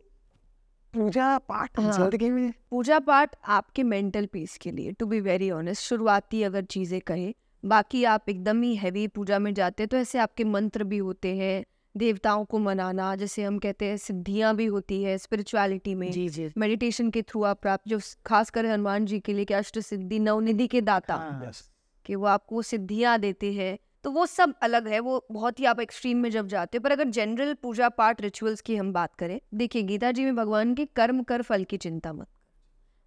पूजा पाठ हाँ। ज़िंदगी में पूजा पाठ आपके मेंटल पीस के लिए टू बी वेरी ऑनेस्ट शुरुआती अगर चीज़ें कहें बाकी आप एकदम ही हैवी पूजा में जाते हैं तो ऐसे आपके मंत्र भी होते हैं देवताओं को मनाना जैसे हम कहते हैं सिद्धियाँ भी होती है स्पिरिचुअलिटी में जी जी मेडिटेशन के थ्रू आप प्राप्त जो खास कर हनुमान जी के लिए अष्ट सिद्धि नवनिधि के दाता हाँ। कि वो आपको सिद्धियाँ देते हैं तो वो सब अलग है वो बहुत ही आप एक्सट्रीम में जब जाते हो पर अगर जनरल पूजा पाठ रिचुअल्स की हम बात करें देखिए गीता जी में भगवान के कर्म कर फल की चिंता मत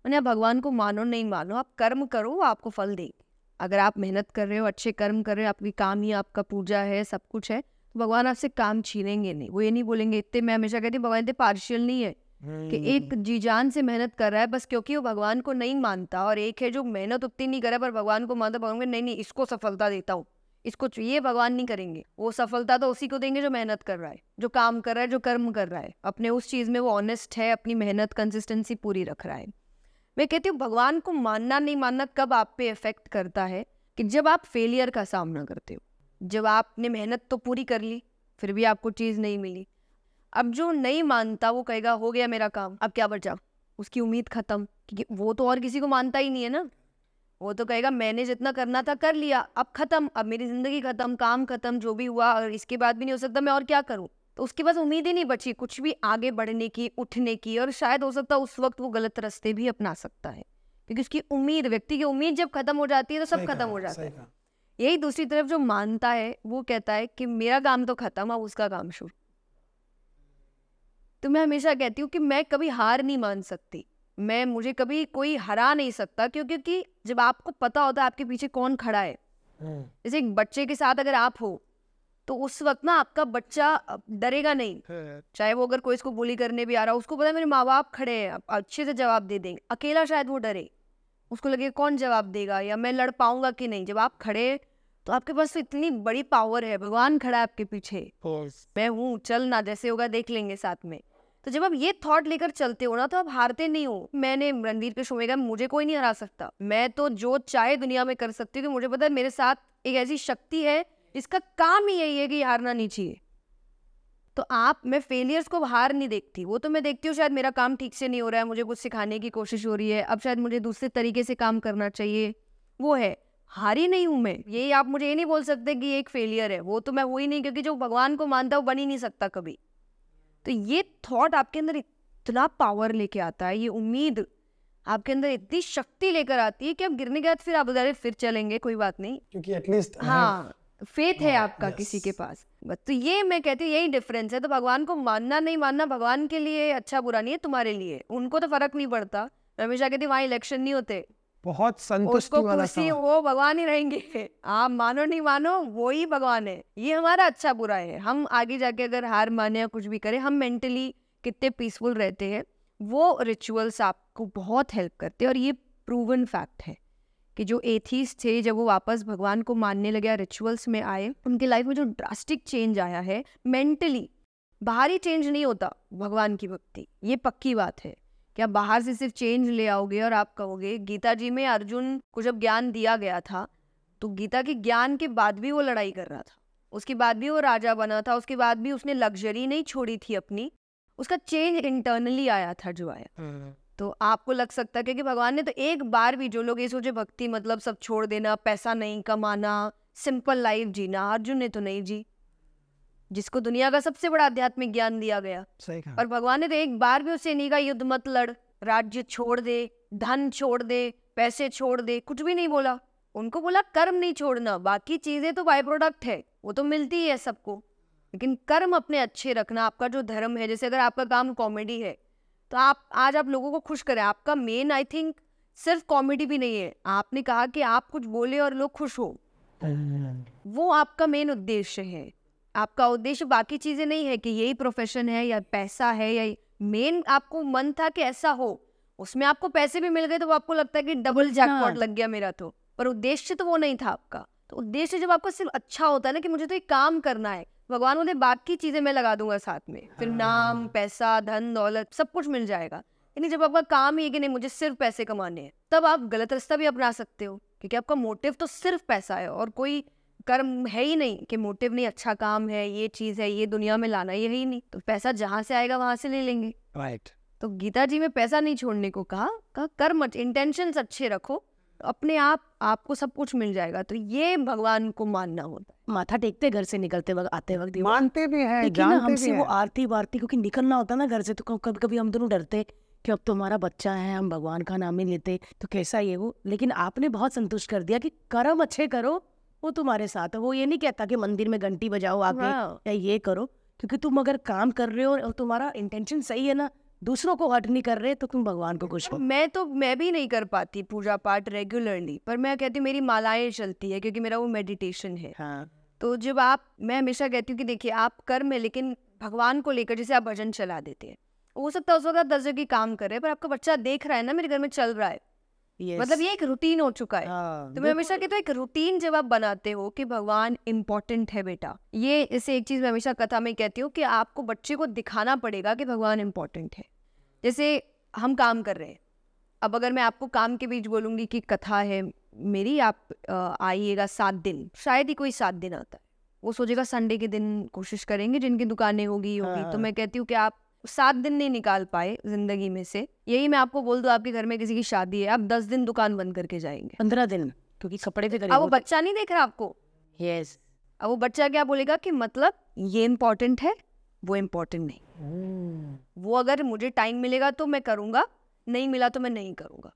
मैंने आप भगवान को मानो नहीं मानो आप कर्म करो वो आपको फल देंगे। अगर आप मेहनत कर रहे हो अच्छे कर्म कर रहे हो आपकी काम ही आपका पूजा है सब कुछ है तो भगवान आपसे काम छीनेंगे नहीं। वो ये नहीं बोलेंगे इतने मैं हमेशा कहती हूँ भगवान इतने पार्शियल नहीं है कि एक जी जान से मेहनत कर रहा है बस क्योंकि वो भगवान को नहीं मानता और एक है जो मेहनत उतनी नहीं करे पर भगवान को मानता भगवान नहीं नहीं इसको सफलता देता हूँ। इसको ये भगवान नहीं करेंगे। वो सफलता तो उसी को देंगे जो मेहनत कर रहा है, जो काम कर रहा है, जो कर्म कर रहा है। अपने उस चीज़ में वो ऑनेस्ट है, अपनी मेहनत कंसिस्टेंसी पूरी रख रहा है। मैं कहती हूँ, भगवान को मानना नहीं मानना कब आप पे इफ़ेक्ट करता है कि जब आप फेलियर का सामना करते हो। जब आपने मेहनत तो पूरी कर ली, फिर भी आपको चीज़ नहीं मिली। अब जो नहीं मानता, वो कहेगा, हो गया मेरा काम, अब क्या बचा? उसकी उम्मीद खत्म, क्योंकि वो तो और किसी को मानता ही नहीं है ना। वो तो कहेगा मैंने जितना करना था कर लिया अब खत्म अब मेरी ज़िंदगी खत्म काम खत्म जो भी हुआ और इसके बाद भी नहीं हो सकता मैं और क्या करूँ? तो उसके पास उम्मीद ही नहीं बची कुछ भी आगे बढ़ने की उठने की और शायद हो सकता है उस वक्त वो गलत रास्ते भी अपना सकता है। क्योंकि उसकी उम्मीद व्यक्ति की उम्मीद जब खत्म हो जाती है तो सब खत्म हो जाता है। यही दूसरी तरफ़ जो मानता है वो कहता है कि मेरा काम तो खत्म अब उसका काम शुरू। तो मैं हमेशा कहती हूँ कि मैं कभी हार नहीं मान सकती। मैं मुझे कभी कोई हरा नहीं सकता क्यों क्योंकि जब आपको पता होता है आपके पीछे कौन खड़ा है। जैसे एक बच्चे के साथ अगर आप हो तो उस वक्त ना आपका बच्चा डरेगा नहीं। चाहे वो अगर कोई इसको बुली करने भी आ रहा हो उसको पता है मेरे माँ बाप खड़े हैं अब अच्छे से जवाब दे देंगे। अकेला शायद वो डरे। उसको लगे कौन जवाब देगा? या मैं लड़ पाऊँगा कि नहीं? जब आप खड़े तो आपके पास तो इतनी बड़ी पावर है भगवान खड़ा है आपके पीछे। मैं हूँ चल ना जैसे होगा देख लेंगे साथ में। तो जब आप ये थॉट लेकर चलते हो ना तो आप हारते नहीं हो। मैंने रणवीर के शो में कहा, मुझे कोई नहीं हरा सकता। मैं तो जो चाहे दुनिया में कर सकती हूँ मुझे पता है मेरे साथ एक ऐसी शक्ति है, जिसका काम ही यही है कि हारना नहीं चाहिए। तो आप, मैं फेलियर्स को हार नहीं देखती। वो तो मैं देखती हूँ, शायद मेरा काम ठीक से नहीं हो रहा है, मुझे कुछ सिखाने की कोशिश हो रही है, अब शायद मुझे दूसरे तरीके से काम करना चाहिए। वो है, हारी नहीं हूँ मैं। ये आप मुझे ये नहीं बोल सकते कि ये एक फेलियर है। वो तो मैं हुई नहीं, क्योंकि जो भगवान को मानता है वो बन ही नहीं सकता कभी। तो ये थॉट आपके अंदर इतना पावर लेके आता है ये उम्मीद आपके अंदर इतनी शक्ति लेकर आती है कि आप गिरने के बाद फिर आप अरे फिर चलेंगे कोई बात नहीं। क्योंकि एटलीस्ट हाँ। फेथ है हाँ, आपका किसी के पास। बस तो ये मैं कहती हूँ यही डिफरेंस है। तो भगवान को मानना नहीं मानना भगवान के लिए अच्छा बुरा नहीं है तुम्हारे लिए। उनको तो फ़र्क नहीं पड़ता। हमेशा कहती वहाँ इलेक्शन नहीं होते। बहुत संतुष्टि उसको वाला कुर्सी वो भगवान ही रहेंगे। आप मानो नहीं मानो वो ही भगवान है। ये हमारा अच्छा बुरा है। हम आगे जाके अगर हार माने या कुछ भी करें हम मेंटली कितने पीसफुल रहते हैं वो रिचुअल्स आपको बहुत हेल्प करते हैं और ये प्रूवन फैक्ट है कि जो एथीस थे जब वो वापस भगवान को मानने लगे रिचुअल्स में आए उनकी लाइफ में जो ड्रास्टिक चेंज आया है मेंटली बाहरी चेंज नहीं होता भगवान की भक्ति। ये पक्की बात है। कि आप बाहर से सिर्फ़ चेंज ले आओगे और आप कहोगे गीता जी में अर्जुन को जब ज्ञान दिया गया था तो गीता के ज्ञान के बाद भी वो लड़ाई कर रहा था। उसके बाद भी वो राजा बना था उसके बाद भी उसने लग्जरी नहीं छोड़ी थी अपनी उसका चेंज इंटरनली आया था जो आया तो आपको लग सकता है क्योंकि भगवान ने तो एक बार भी जो लोग ये सोचे भक्ति मतलब सब छोड़ देना पैसा नहीं कमाना सिंपल लाइफ जीना अर्जुन ने तो नहीं जी। जिसको दुनिया का सबसे बड़ा आध्यात्मिक ज्ञान दिया गया। सही कहा। और भगवान ने तो एक बार भी उसे नहीं कहा युद्ध मत लड़ राज्य छोड़ दे धन छोड़ दे पैसे छोड़ दे कुछ भी नहीं बोला। उनको बोला कर्म नहीं छोड़ना बाकी चीज़ें तो बाय प्रोडक्ट है वो तो मिलती ही है सबको। लेकिन कर्म अपने अच्छे रखना आपका जो धर्म है जैसे अगर आपका काम कॉमेडी है तो आप आज आप लोगों को खुश करें। आपका मेन आई थिंक सिर्फ़ कॉमेडी भी नहीं है। आपने कहा कि आप कुछ बोले और लोग खुश हो। वो आपका मेन उद्देश्य है। आपका उद्देश्य बाकी चीज़ें नहीं है कि यही प्रोफेशन है या पैसा है या मेन आपको मन था कि ऐसा हो। उसमें आपको पैसे भी मिल गए तो वो आपको लगता है कि डबल हाँ। जैकपॉट लग गया मेरा तो। पर उद्देश्य तो वो नहीं था आपका। तो उद्देश्य जब आपका सिर्फ़ अच्छा होता है ना कि मुझे तो एक काम करना है। भगवान बोले बाकी चीज़ें मैं लगा दूँगा साथ में। फिर नाम पैसा धन दौलत सब कुछ मिल जाएगा। यानी जब आपका काम ही है कि नहीं मुझे सिर्फ़ पैसे कमाने हैं तब आप गलत रास्ता भी अपना सकते हो। क्योंकि आपका मोटिव तो सिर्फ़ पैसा है और कोई कर्म है ही नहीं कि मोटिव नहीं अच्छा काम है ये चीज़ है ये दुनिया में लाना ये है ही नहीं। तो पैसा जहाँ से आएगा वहाँ से ले लेंगे। Right right. तो गीता जी में पैसा नहीं छोड़ने को कहा कहा कर्म इंटेंशंस अच्छे रखो अपने आप आपको सब कुछ मिल जाएगा। तो ये भगवान को मानना होता है। माथा टेकते घर से निकलते वक्त आते वक्त मानते भी है लेकिन ना हमसे वो आरती वारती क्योंकि निकलना होता ना घर से तो कभी कभी हम दोनों डरते कि अब तो हमारा बच्चा है हम भगवान का नाम ही लेते तो कैसा ये वो? लेकिन आपने बहुत संतुष्ट कर दिया कि कर्म अच्छे करो वो तुम्हारे साथ है वो ये नहीं कहता कि मंदिर में घंटी बजाओ आके हाँ। या ये करो क्योंकि तुम अगर काम कर रहे हो और तुम्हारा इंटेंशन सही है ना दूसरों को हट नहीं कर रहे तो तुम भगवान को खुश करो मैं तो मैं भी नहीं कर पाती पूजा पाठ रेगुलरली पर मैं कहती हूँ मेरी मालाएँ चलती है क्योंकि मेरा वो मेडिटेशन है। हाँ। तो जब आप मैं हमेशा कहती हूँ कि देखिए आप कर्म है लेकिन भगवान को लेकर जैसे आप भजन चला देते हैं हो सकता है उस वक्त आप दस जगह काम कर रहे हैं पर आपका बच्चा देख रहा है ना मेरे घर में चल रहा है yes. मतलब ये एक रूटीन हो चुका है हाँ, तो मैं हमेशा कहती हूँ एक रूटीन जब आप बनाते हो कि भगवान इम्पोर्टेंट है बेटा ये इसे एक चीज़ मैं हमेशा कथा में कहती हूँ कि आपको बच्चे को दिखाना पड़ेगा कि भगवान इम्पोर्टेंट है जैसे हम काम कर रहे हैं अब अगर मैं आपको काम के बीच बोलूँगी कि कथा है मेरी आप आइएगा सात दिन शायद ही कोई सात दिन आता है वो सोचेगा संडे के दिन कोशिश करेंगे जिनकी दुकानें होगी होगी हाँ। तो हाँ। मैं कहती हूँ कि आप सात दिन नहीं निकाल पाए ज़िंदगी में से। यही मैं आपको बोल दू आपके घर में किसी की शादी है आप दस दिन दुकान बंद करके जाएँगे। पंद्रह दिन क्योंकि कपड़े भी अब वो बच्चा नहीं देख रहा आपको? यस अब वो बच्चा क्या बोलेगा कि मतलब ये इम्पोर्टेंट है वो इम्पोर्टेंट नहीं। वो अगर मुझे टाइम मिलेगा तो मैं करूँगा नहीं मिला तो मैं नहीं करूँगा।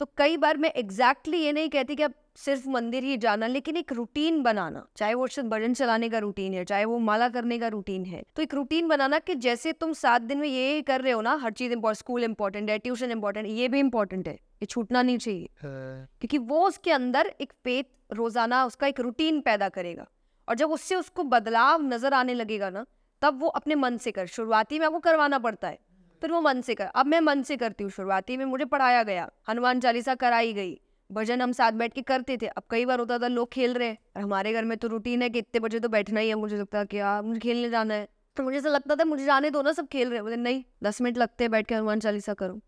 तो कई बार मैं एग्जैक्टली ये नहीं कहती कि अब सिर्फ़ मंदिर ही जाना लेकिन एक रूटीन बनाना चाहे वो सिर्फ़ भजन चलाने का रूटीन है चाहे वो माला करने का रूटीन है। तो एक रूटीन बनाना कि जैसे तुम सात दिन में ये कर रहे हो ना हर चीज़ इम्पोर्टेंट स्कूल इंपॉर्टेंट है ट्यूशन इंपॉर्टेंट ये भी इंपॉर्टेंट है ये छूटना नहीं चाहिए। क्योंकि वो उसके अंदर एक पेट रोज़ाना उसका एक रूटीन पैदा करेगा। और जब उससे उसको बदलाव नज़र आने लगेगा ना तब वो अपने मन से कर शुरुआती में आपको करवाना पड़ता है। फिर वो मन से कर, अब मैं मन से करती हूँ शुरुआती। में मुझे पढ़ाया गया, हनुमान चालीसा कराई गई। भजन हम साथ बैठ के करते थे। अब कई बार होता था लोग खेल रहे हैं हमारे घर में तो रूटीन है कि इतने बजे तो बैठना ही है, मुझे लगता है कि यार, मुझे खेलने जाना है। तो मुझे ऐसा लगता था, मुझे जाने दो ना, सब खेल रहे बोले, नहीं, दस मिनट लगते हैं बैठ के हनुमान चालीसा करूँ।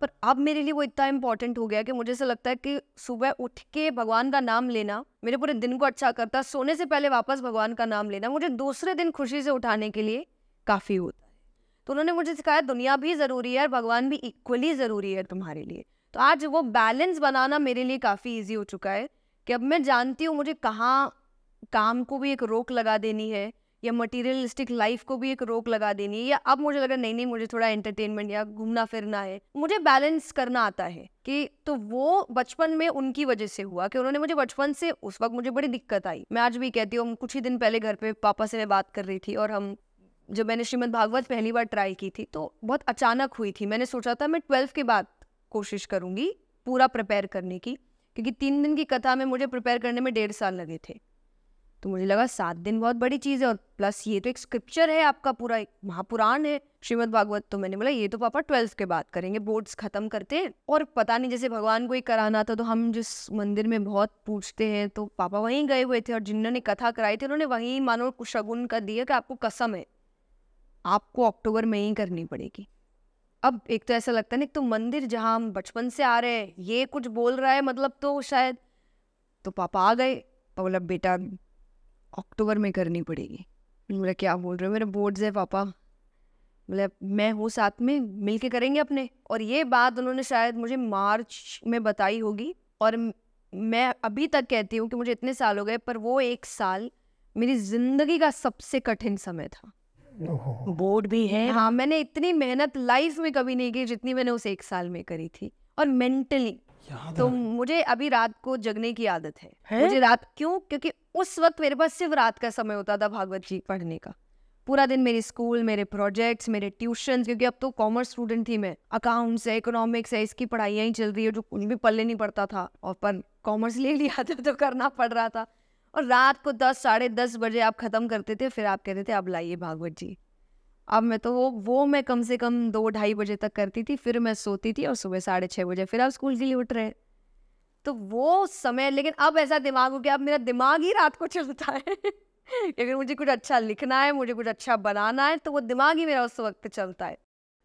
पर अब मेरे लिए वो इतना इंपॉर्टेंट हो गया कि मुझे ऐसा लगता है कि सुबह उठ के भगवान का नाम लेना, मेरे पूरे दिन को अच्छा करता, सोने से पहले वापस भगवान का नाम लेना, मुझे दूसरे दिन खुशी से उठाने के लिए काफ़ी होता। तो उन्होंने मुझे सिखाया, दुनिया भी ज़रूरी है और भगवान भी इक्वली ज़रूरी है तुम्हारे लिए। तो आज वो बैलेंस बनाना मेरे लिए काफ़ी ईजी हो चुका है कि अब मैं जानती हूँ मुझे कहाँ, काम को भी एक रोक लगा देनी है या मटेरियलिस्टिक लाइफ को भी एक रोक लगा देनी है या अब मुझे लगा, नहीं नहीं, मुझे थोड़ा एंटरटेनमेंट या घूमना फिरना है। मुझे बैलेंस करना आता है कि तो वो बचपन में उनकी वजह से हुआ कि उन्होंने मुझे बचपन से उस वक्त मुझे बड़ी दिक्कत आई। मैं आज भी कहती हूँ कुछ ही दिन पहले घर पे पापा से मैं बात कर रही थी और हम जब मैंने श्रीमद् भागवत पहली बार ट्राई की थी तो बहुत अचानक हुई थी। मैंने सोचा था, मैं ट्वेल्थ के बाद कोशिश करूँगी पूरा प्रिपेयर करने की, क्योंकि तीन दिन की कथा में मुझे प्रिपेयर करने में डेढ़ साल लगे थे। तो मुझे लगा, सात दिन बहुत बड़ी चीज़ है और प्लस ये तो एक स्क्रिप्चर है आपका, पूरा एक महापुराण है श्रीमद् भागवत। तो मैंने बोला, ये तो पापा ट्वेल्थ के बाद करेंगे, बोर्ड्स खत्म करते हैं और पता नहीं, जैसे भगवान को ही कराना था तो हम जिस मंदिर में बहुत पूछते हैं तो पापा वहीं गए हुए थे और जिन्होंने कथा कराई थी, उन्होंने वहीं मानो शगुन कर दिया कि आपको कसम है। आपको अक्टूबर में ही करनी पड़ेगी। अब एक तो ऐसा लगता है ना, एक तो मंदिर जहाँ हम बचपन से आ रहे हैं, ये कुछ बोल रहा है मतलब तो शायद। तो पापा आ गए बोला, बेटा, अक्टूबर में करनी पड़ेगी। बोला, क्या बोल रहे हो? मेरे बोर्ड्स है पापा। बोले, मैं हूँ साथ में मिल के करेंगे अपने। और ये बात उन्होंने शायद मुझे मार्च में बताई होगी। और मैं अभी तक कहती हूँ कि मुझे इतने साल हो गए, पर वो एक साल मेरी ज़िंदगी का सबसे कठिन समय था। बोर्ड भी है। हाँ मैंने इतनी मेहनत लाइफ में कभी नहीं की जितनी मैंने उस एक साल में करी थी। और मेंटली तो मुझे अभी रात को जगने की आदत है। है? मुझे रात क्यों? क्योंकि उस वक्त मेरे पास सिर्फ़ रात का समय होता था भागवत जी पढ़ने का। पूरा दिन मेरे स्कूल मेरे प्रोजेक्ट्स मेरे ट्यूशन क्योंकि अब तो कॉमर्स स्टूडेंट थी मैं। अकाउंट्स है इकोनॉमिक्स है इसकी पढ़ाइयाँ ही चल रही है जो कुछ भी पढ़ने नहीं पड़ता था। और पर कॉमर्स ले लिया था तो करना पड़ रहा था। और रात को दस साढ़े दस बजे आप ख़त्म करते थे फिर आप कहते थे अब लाइए भागवत जी। अब मैं तो वो वो मैं कम से कम दो ढाई बजे तक करती थी फिर मैं सोती थी और सुबह साढ़े छः बजे फिर आप स्कूल के लिए उठ रहे। तो वो समय लेकिन अब ऐसा दिमाग हो गया अब मेरा दिमाग ही रात को चलता है। अगर मुझे कुछ अच्छा लिखना है मुझे कुछ अच्छा बनाना है तो वो दिमाग ही मेरा उस वक्त चलता है।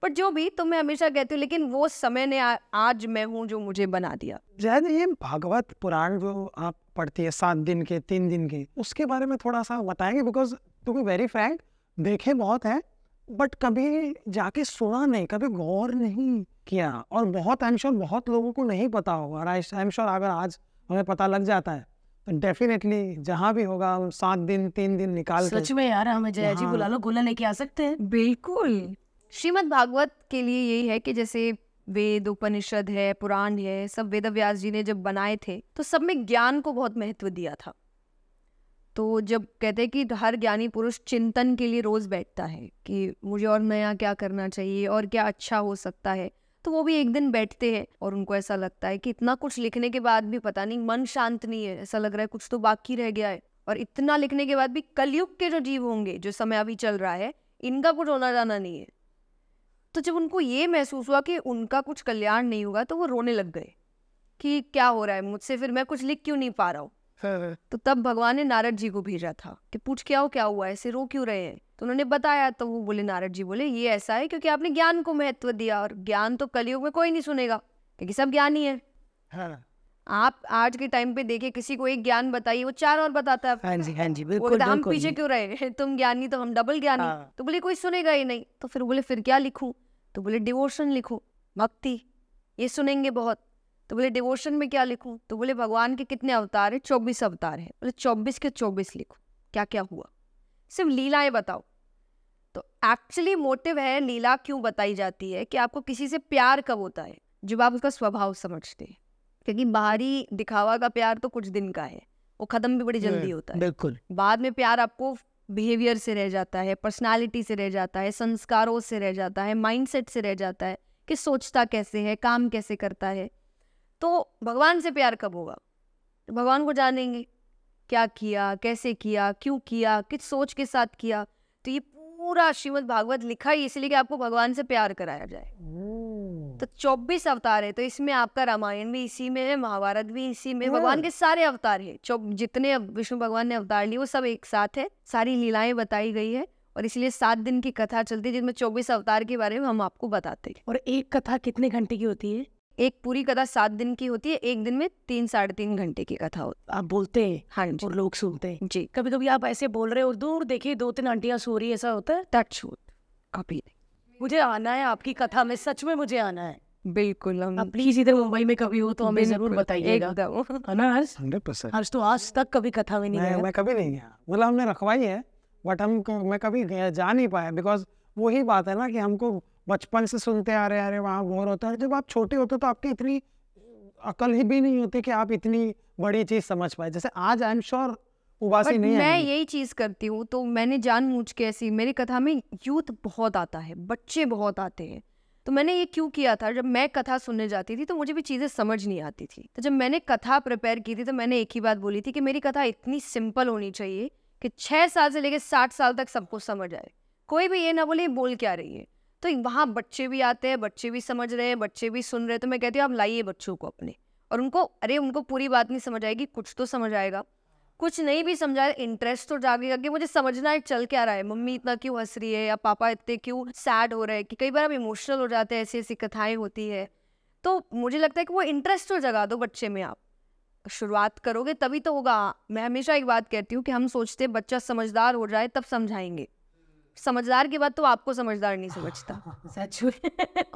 पर जो भी तो मैं हमेशा कहती हूँ लेकिन वो समय ने आ, आज मैं हूँ जो मुझे बना दिया। जैद ये भागवत पुराण जो आप पढ़ती है सात दिन के तीन दिन के। उसके बारे में थोड़ा सा बताएँगे because to be very frank देखे बहुत है बट कभी जाके सुना नहीं कभी गौर नहीं किया। और बहुत आई एम श्योर बहुत लोगों को नहीं पता होगा। और आई एम श्योर अगर आज हमें पता लग जाता है तो डेफिनेटली जहाँ भी होगा हम सात दिन तीन दिन निकाल सच में यार हमें जया जी। बुला लो गोला लेके आ सकते हैं। बिल्कुल। श्रीमद भागवत के लिए यही है कि जैसे वेद उपनिषद है, पुराण है, सब वेद व्यास जी ने जब बनाए थे तो सब में ज्ञान को बहुत महत्व दिया था। तो जब कहते हैं कि हर ज्ञानी पुरुष चिंतन के लिए रोज बैठता है कि मुझे और नया क्या करना चाहिए और क्या अच्छा हो सकता है तो वो भी एक दिन बैठते हैं और उनको ऐसा लगता है कि इतना कुछ लिखने के बाद भी पता नहीं, मन शांत नहीं है, ऐसा लग रहा है कुछ तो बाकी रह गया है। और इतना लिखने के बाद भी कलयुग के जो जीव होंगे, जो समय अभी चल रहा है, इनका कुछ होना जाना नहीं है। तो जब उनको ये महसूस हुआ कि उनका कुछ कल्याण नहीं होगा तो वो रोने लग गए कि क्या हो रहा है मुझसे फिर मैं कुछ लिख क्यों नहीं पा रहा हूँ? तो तब भगवान ने नारद जी को भेजा था कि पूछ क्या हो क्या हुआ? ऐसे रो क्यों रहे हैं? तो उन्होंने बताया तो वो बोले नारद जी बोले ये ऐसा है क्योंकि आपने ज्ञान को महत्व दिया और ज्ञान तो कलयुग में कोई नहीं सुनेगा क्योंकि सब ज्ञान ही है। हाँ। आप आज के टाइम पे देखिए किसी को एक ज्ञान बताइए वो चार और बताता है। हाँ जी हाँ जी वो बिल्कुल हम पीछे क्यों रहे? तुम ज्ञानी तो हम डबल ज्ञानी। हाँ। तो बोले कोई सुनेगा ही नहीं। तो फिर बोले फिर क्या लिखूं? तो बोले डिवोशन लिखो भक्ति ये सुनेंगे बहुत। तो बोले डिवोशन में क्या लिखूं? तो बोले भगवान के कितने अवतार है? चौबीस अवतार है। बोले चौबीस के चौबीस लिखो क्या क्या हुआ? सिर्फ़ लीलाएँ बताओ। तो एक्चुअली मोटिव है लीला क्यों बताई जाती है कि आपको किसी से प्यार कब होता है? जब आप उसका स्वभाव समझते हैं। क्योंकि बाहरी दिखावा का प्यार तो कुछ दिन का है। वो खत्म भी बड़ी जल्दी होता है। बिल्कुल। बाद में प्यार आपको बिहेवियर से रह जाता है पर्सनालिटी से रह जाता है संस्कारों से रह जाता है माइंडसेट से रह जाता है कि सोचता कैसे है काम कैसे करता है। तो भगवान से प्यार कब होगा? भगवान को जानेंगे क्या किया कैसे किया क्यों किया किस सोच के साथ किया। तो ये पूरा श्रीमद भागवत लिखा ही इसलिए कि आपको भगवान से प्यार कराया जाए। तो चौबीस अवतार है तो इसमें आपका रामायण भी इसी में है महाभारत भी इसी में भगवान के सारे अवतार है। जितने विष्णु भगवान ने अवतार लिए वो सब एक साथ है सारी लीलाएँ बताई गई है और इसलिए सात दिन की कथा चलती है जिसमें चौबीस अवतार के बारे में हम आपको बताते हैं। और एक कथा कितने घंटे की होती है? एक पूरी कथा सात दिन की होती है एक दिन में तीन साढ़े तीन घंटे की कथा होती आप बोलते हैं हाँ जी। और लोग सुनते हैं। जी। कभी कभी आप ऐसे बोल रहे हो दूर देखिए दो तीन आंटियाँ सो रही ऐसा होता है? टच कभी नहीं। मुझे आना है आपकी कथा में सच में मुझे आना है। बिल्कुल हम प्लीज़ इधर मुंबई में कभी हो तो हमें ज़रूर बताइएगा। है ना हर्ष? Hundred percent. हर्ष तो आज तक कभी कथा में नहीं मैं गया। मैं कभी नहीं गया। मतलब हमने रखवाई है बट हम मैं कभी गया- जा नहीं पाया बिकॉज़ वही बात है ना कि हमको बचपन से सुनते आ रहे आ रहे वहाँ बोर होता है। जब आप छोटे होते तो आपकी इतनी अकल ही भी नहीं होती कि आप इतनी बड़ी चीज़ समझ पाए। जैसे आज आई एम श्योर उबासी नहीं मैं आएगी। यही चीज़ करती हूँ तो मैंने जानबूझ के ऐसी मेरी कथा में यूथ बहुत आता है बच्चे बहुत आते हैं। तो मैंने ये क्यों किया था? जब मैं कथा सुनने जाती थी तो मुझे भी चीज़ें समझ नहीं आती थी। तो जब मैंने कथा प्रिपेयर की थी तो मैंने एक ही बात बोली थी कि मेरी कथा इतनी सिंपल होनी चाहिए कि छः साल से लेकर साठ साल तक सबको समझ आए। कोई भी ये ना बोले बोल क्या रही है? तो वहाँ बच्चे भी आते हैं बच्चे भी समझ रहे हैं बच्चे भी सुन रहे हैं। तो मैं कहती हूँ आप लाइए बच्चों को अपने। और उनको अरे उनको पूरी बात नहीं समझ आएगी कुछ तो समझ आएगा। कुछ नहीं भी समझाया इंटरेस्ट तो जागेगा कि मुझे समझना है, चल क्या रहा है? मम्मी इतना क्यों हंस रही है या पापा इतने क्यों सैड हो रहे हैं कि कई बार आप इमोशनल हो जाते हैं, ऐसी ऐसी कथाएँ होती है। तो मुझे लगता है कि वो इंटरेस्ट तो जगा दो बच्चे में आप। शुरुआत करोगे तभी तो होगा। मैं हमेशा एक बात कहती हूँ कि हम सोचते हैं बच्चा समझदार हो जाए तब समझाएँगे। समझदार के बाद तो आपको समझदार नहीं समझता। सच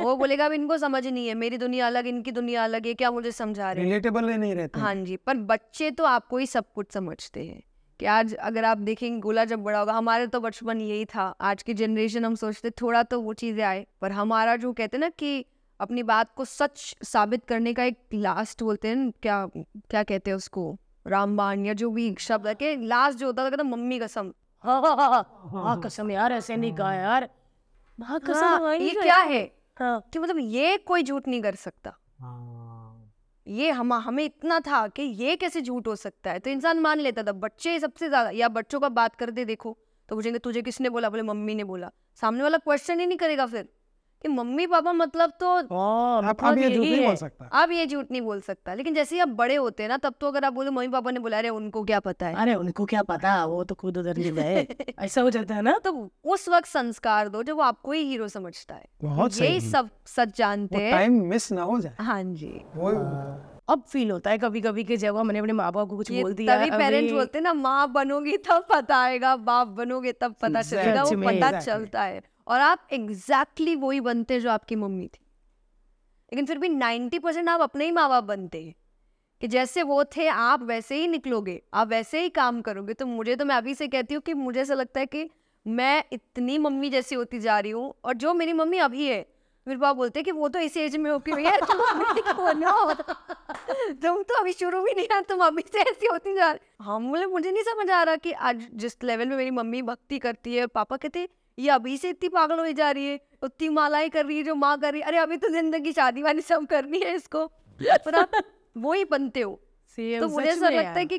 वो बोलेगा अब इनको समझ नहीं है मेरी दुनिया अलग इनकी दुनिया अलग है क्या मुझे समझा रहे हैं? रिलेटेबल नहीं रहते। हाँ जी पर बच्चे तो आपको ही सब कुछ समझते हैं कि आज अगर आप देखेंगे गोला जब बड़ा होगा हमारे तो बचपन यही था आज की जनरेशन हम सोचते थोड़ा तो वो चीज़ें आए पर हमारा जो कहते ना कि अपनी बात को सच साबित करने का एक लास्ट बोलते हैं क्या क्या कहते हैं उसको रामबाण या जो भी शब्द है कि लास्ट जो होता था कहता मम्मी कसम हाँ। हाँ हाँ हाँ हाँ कसम यार ऐसे नहीं कहा यार। हाँ कसम हाँ, ये क्या है। है हाँ। कि मतलब ये कोई झूठ नहीं कर सकता। ये हम हमें इतना था कि ये कैसे झूठ हो सकता है? तो इंसान मान लेता था बच्चे सबसे ज़्यादा या बच्चों का बात करते देखो तो पूछेंगे तुझे किसने बोला? बोले मम्मी ने बोला। सामने वाला क्वेश्चन ही नहीं करेगा फिर। कि मम्मी पापा मतलब तो आप अब ये झूठ नहीं बोल सकता। अब ये झूठ नहीं बोल सकता। लेकिन जैसे ही आप बड़े होते हैं ना तब तो अगर आप बोले मम्मी पापा ने बुला रहे उनको क्या पता है? अरे उनको क्या पता? वो तो खुद उधर गिर गए। ऐसा हो जाता है ना? तो उस वक्त संस्कार दो जब वो आपको ही हीरो समझता है। यही सब सच जानते हैं। टाइम मिस ना हो जाए। हाँ जी। अब फील होता है कभी कभी कि जब मैंने अपने माँ बाप को कुछ बोल दिया तभी पेरेंट्स बोलते हैं ना माँ बनोगी तब पता आएगा बाप बनोगे तब पता चलेगा। वो पता चलता है। और आप एग्जैक्टली exactly वही बनते जो आपकी मम्मी थी। लेकिन फिर भी 90% परसेंट आप अपने ही माँ बाप बनते हैं कि जैसे वो थे, आप वैसे ही निकलोगे, आप वैसे ही काम करोगे। तो मुझे तो मैं अभी से कहती हूँ कि मुझे ऐसा लगता है कि मैं इतनी मम्मी जैसी होती जा रही हूँ और जो मेरी मम्मी अभी है, मेरे पापा बोलते हैं कि वो तो इस एज में हो। कि भैया बनो तुम तो अभी शुरू भी नहीं है तुम अभी से ऐसी होती जा रही। हाँ बोले, मुझे नहीं समझ आ रहा कि आज जिस लेवल में मेरी मम्मी भक्ति करती है और पापा कहते ये अभी से इतनी पागल हो जा रही है उतनी मालाएँ कर रही है जो माँ कर रही है। अरे अभी तो ज़िंदगी शादी वादी सब करनी है इसको। पर आप वो ही बनते हो। Same, तो मुझे ऐसा लगता है कि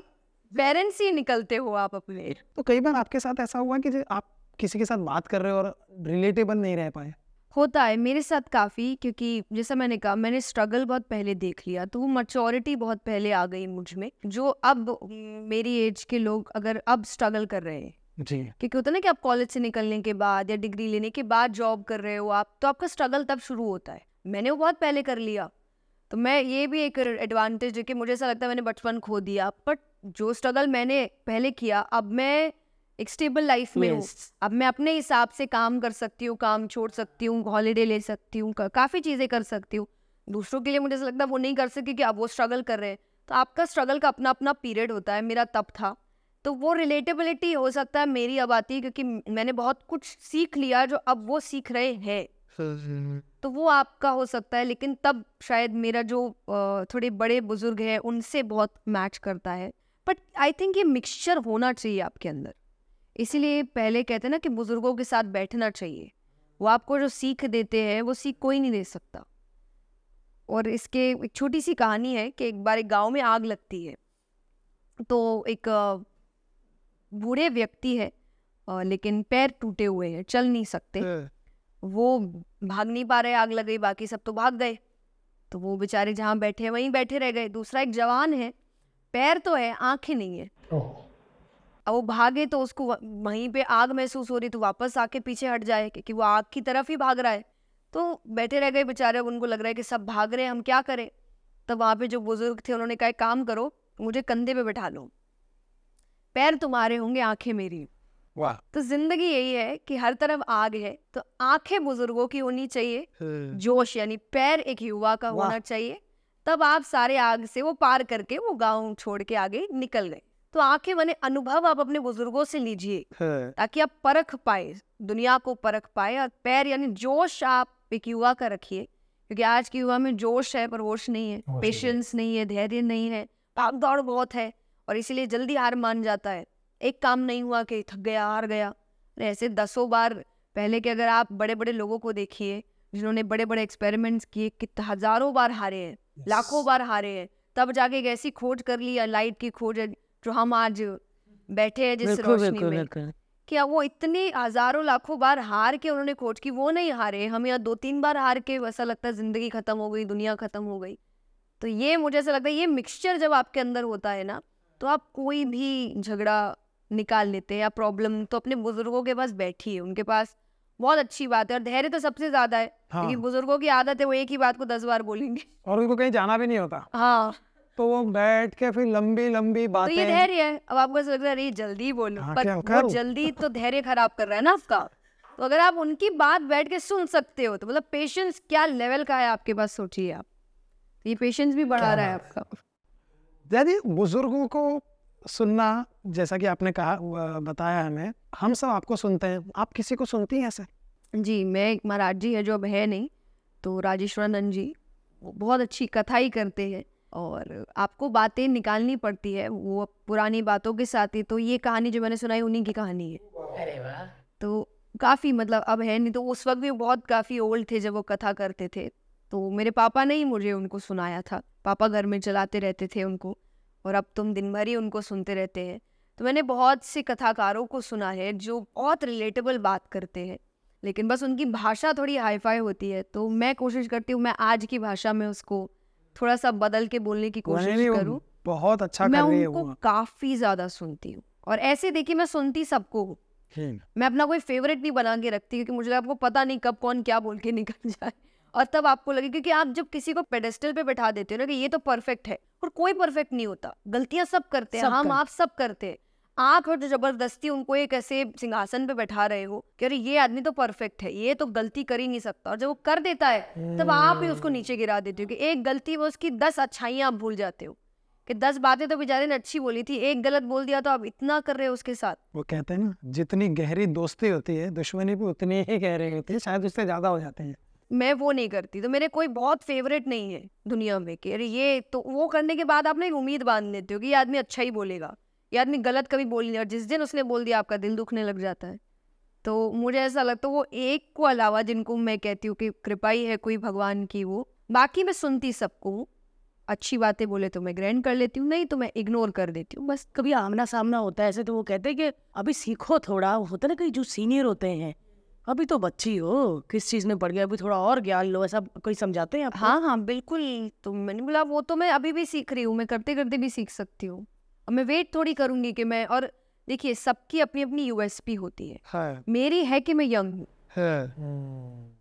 पेरेंट्स ही निकलते हो आप अपने। तो कई बार आपके साथ ऐसा हुआ कि आप किसी के साथ बात कर रहे हो और रिलेटेबल नहीं रह पाए? होता है मेरे साथ काफ़ी क्योंकि जैसा मैंने कहा मैंने स्ट्रगल बहुत पहले देख लिया तो वो मचोरिटी बहुत पहले आ गई मुझमें। जो अब मेरी एज के लोग अगर अब स्ट्रगल कर रहे हैं जी। क्योंकि होता है ना कि आप कॉलेज से निकलने के बाद या डिग्री लेने के बाद जॉब कर रहे हो आप तो आपका स्ट्रगल तब शुरू होता है। मैंने वो बहुत पहले कर लिया। तो मैं ये भी एक एडवांटेज है कि मुझे ऐसा लगता है मैंने बचपन खो दिया। बट जो स्ट्रगल मैंने पहले किया अब मैं एक स्टेबल लाइफ में हूँ. अब मैं अपने हिसाब से काम कर सकती हूँ काम छोड़ सकती हूँ हॉलीडे ले सकती हूँ का, काफ़ी चीज़ें कर सकती हूँ। दूसरों के लिए मुझे ऐसा लगता है वो नहीं कर सकती कि अब वो स्ट्रगल कर रहे हैं। तो आपका स्ट्रगल का अपना अपना पीरियड होता है। मेरा तब था। तो वो रिलेटेबिलिटी हो सकता है मेरी अब आती है, क्योंकि मैंने बहुत कुछ सीख लिया जो अब वो सीख रहे हैं। तो वो आपका हो सकता है, लेकिन तब शायद मेरा जो थोड़े बड़े बुज़ुर्ग हैं, उनसे बहुत मैच करता है। बट आई थिंक ये मिक्सचर होना चाहिए आपके अंदर। इसीलिए पहले कहते हैं ना कि बुज़ुर्गों के साथ बैठना चाहिए। वो आपको जो सीख देते हैं, वो सीख कोई नहीं दे सकता। और इसके एक छोटी सी कहानी है कि एक बार एक गाँव में आग लगती है। तो एक बूढ़े व्यक्ति है लेकिन पैर टूटे हुए हैं चल नहीं सकते। वो भाग नहीं पा रहे आग लग गई बाकी सब तो भाग गए। तो वो बेचारे जहाँ बैठे हैं वहीं बैठे रह गए। दूसरा एक जवान है पैर तो है आँखें नहीं है। अब वो भागे तो उसको वहीं पे आग महसूस हो रही तो वापस आके पीछे हट जाए क्योंकि वो आग की तरफ़ ही भाग रहा है। तो बैठे रह गए बेचारे अब उनको लग रहा है कि सब भाग रहे हैं हम क्या करें? तब वहाँ पे जो बुज़ुर्ग थे उन्होंने कहा काम करो मुझे कंधे पे बैठा लो। पैर तुम्हारे होंगे आँखें मेरी। वाह। तो ज़िंदगी यही है कि हर तरफ़ आग है तो आँखें बुज़ुर्गों की होनी चाहिए। जोश यानी पैर एक युवा का होना चाहिए। तब आप सारे आग से वो पार करके वो गाँव छोड़ के आगे निकल गए। तो आँखें बने अनुभव आप अपने बुज़ुर्गों से लीजिए ताकि आप परख पाए दुनिया को परख पाए और पैर यानी जोश आप एक युवा का रखिए। क्योंकि आज के युवा में जोश है पर होश नहीं है। पेशेंस नहीं है। धैर्य नहीं है। भाग दौड़ बहुत है। और इसीलिए जल्दी हार मान जाता है। एक काम नहीं हुआ कि थक गया हार गया। ऐसे दसों बार पहले के अगर आप बड़े बड़े लोगों को देखिए जिन्होंने बड़े बड़े एक्सपेरिमेंट्स किए कितने हज़ारों बार हारे हैं yes. लाखों बार हारे हैं तब जाके एक ऐसी खोज कर ली या लाइट की खोज है जो हम आज बैठे हैं जिस रोशनी में बिल्कुल। कि वो इतने हज़ारों लाखों बार हार के उन्होंने खोज की वो नहीं हारे हम यहाँ दो तीन बार हार के ऐसा लगता है ज़िंदगी खत्म हो गई दुनिया खत्म हो गई। तो ये मुझे ऐसा लगता है ये मिक्सचर जब आपके अंदर होता है ना तो आप कोई भी झगड़ा निकाल लेते हैं या प्रॉब्लम तो अपने बुज़ुर्गों के पास बैठिए उनके पास बहुत अच्छी बात है और धैर्य तो सबसे ज़्यादा है हाँ। क्योंकि बुज़ुर्गों की आदत है वो एक ही बात को दस बार बोलेंगे। और उनको कहीं जाना भी नहीं होता। हाँ। तो वो बैठ के फिर लंबी लंबी तो ये धैर्य है। अब आपको ऐसा लग रहा है अरे जल्दी बोलो। हाँ, पर वो जल्दी तो धैर्य खराब कर रहा है ना आपका। तो अगर आप उनकी बात बैठ के सुन सकते हो तो मतलब पेशेंस क्या लेवल का है आपके पास सोचिए आप। ये पेशेंस भी बढ़ा रहा है। आपका। यदि बुज़ुर्गों को सुनना जैसा कि आपने कहा बताया हमें हम सब आपको सुनते हैं। आप किसी को सुनती हैं ऐसे? जी मैं एक महाराज जी है जो अब है नहीं तो राजेश्वरानंद जी वो बहुत अच्छी कथा ही करते हैं और आपको बातें निकालनी पड़ती है वो पुरानी बातों के साथ ही तो ये कहानी जो मैंने सुनाई उन्हीं की कहानी है। अरे वाह। तो काफ़ी मतलब अब है नहीं तो उस वक्त भी बहुत काफ़ी ओल्ड थे जब वो कथा करते थे तो मेरे पापा ने ही मुझे उनको सुनाया था। पापा घर में चलाते रहते थे उनको और अब तुम दिन भर ही उनको सुनते रहते हैं। तो मैंने बहुत से कथाकारों को सुना है जो बहुत रिलेटेबल बात करते हैं। लेकिन बस उनकी भाषा थोड़ी हाई फाई होती है तो मैं कोशिश करती हूँ मैं आज की भाषा में उसको थोड़ा सा बदल के बोलने की कोशिश करूँ। बहुत अच्छा मैं कर उनको काफ़ी ज़्यादा सुनती हूँ। और ऐसे देखिए मैं सुनती सबको हूँ। मैं अपना कोई फेवरेट नहीं बना के रखती क्योंकि मुझे आपको पता नहीं कब कौन क्या बोल के निकल जाए। और तब आपको लगे क्योंकि आप जब किसी को पेडेस्टल पे बैठा देते हो ना कि ये तो परफेक्ट है और कोई परफेक्ट नहीं होता। गलतियाँ सब करते हैं हम कर- आप सब करते हैं। आँख और ज़बरदस्ती उनको एक ऐसे सिंहासन पे बैठा रहे हो कि अरे ये आदमी तो परफेक्ट है ये तो गलती कर ही नहीं सकता और जब वो कर देता है तब आप ही उसको नीचे गिरा देते हो कि एक गलती वो उसकी दस अच्छाइयाँ आप भूल जाते हो। कि दस बातें तो बेचारे ने अच्छी बोली थी एक गलत बोल दिया तो आप इतना कर रहे हो उसके साथ। वो कहते हैं ना जितनी गहरी दोस्ती होती है दुश्मनी भी उतनी ही गहरी होती है शायद उससे ज़्यादा हो जाते हैं। मैं वो नहीं करती तो मेरे कोई बहुत फेवरेट नहीं है दुनिया में कि अरे ये तो वो करने के बाद आप ना एक उम्मीद बाँध लेते हो कि ये आदमी अच्छा ही बोलेगा, ये आदमी गलत कभी बोल नहीं और जिस दिन उसने बोल दिया आपका दिल दुखने लग जाता है। तो मुझे ऐसा लगता है वो एक को अलावा जिनको मैं कहती हूँ कि कृपा ही है कोई भगवान की वो, बाकी मैं सुनती सबको अच्छी बातें बोले तो मैं ग्रैंड कर लेती हूँ, नहीं तो मैं इग्नोर कर देती हूँ, बस। कभी आमना सामना होता है, ऐसे तो वो कहते हैं कि अभी सीखो थोड़ा, होता ना कहीं जो सीनियर होते हैं अभी तो बच्ची हो किस चीज़ में पड़ गया अभी थोड़ा और ज्ञान लो ऐसा कोई समझाते हैं आपको? हाँ हाँ बिल्कुल तो मैंने बोला वो तो मैं अभी भी सीख रही हूँ मैं करते करते भी सीख सकती हूँ और मैं वेट थोड़ी करूँगी कि मैं और देखिए सबकी अपनी अपनी यूएसपी होती है हाँ। मेरी है कि मैं यंग हूँ हाँ।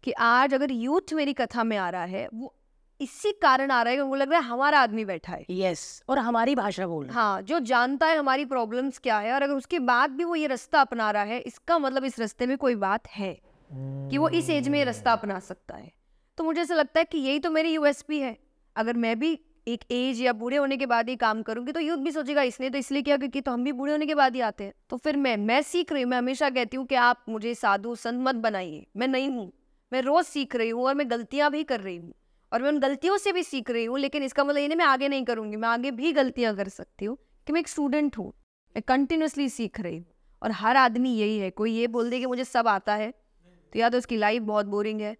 कि आज अगर यूथ मेरी कथा में आ रहा है वो इसी कारण आ रहा है कि उनको लग रहा है हमारा आदमी बैठा है। यस और हमारी भाषा बोल रहे हैं। हाँ जो जानता है हमारी प्रॉब्लम्स क्या है और अगर उसके बाद भी वो ये रास्ता अपना रहा है इसका मतलब इस रास्ते में कोई बात है कि वो इस एज में ये रास्ता अपना सकता है। तो मुझे ऐसा लगता है कि यही तो मेरी यूएसपी है। अगर मैं भी एक एज या बूढ़े होने के बाद ही काम करूँगी तो यूथ भी सोचेगा इसने तो इसलिए किया क्योंकि तो हम भी बूढ़े होने के बाद ही आते हैं। तो फिर मैं मैं सीख रही हूँ मैं हमेशा कहती हूँ कि आप मुझे साधु संत मत बनाइए। मैं नहीं हूँ मैं रोज सीख रही हूँ और मैं गलतियाँ भी कर रही हूँ। और मैं उन गलतियों से भी सीख रही हूँ लेकिन इसका मतलब ये नहीं मैं आगे नहीं करूँगी। मैं आगे भी गलतियाँ कर सकती हूँ कि मैं एक स्टूडेंट हूँ मैं कंटिन्यूसली सीख रही हूँ। और हर आदमी यही है कोई ये बोल दे कि मुझे सब आता है तो या तो उसकी लाइफ बहुत बोरिंग है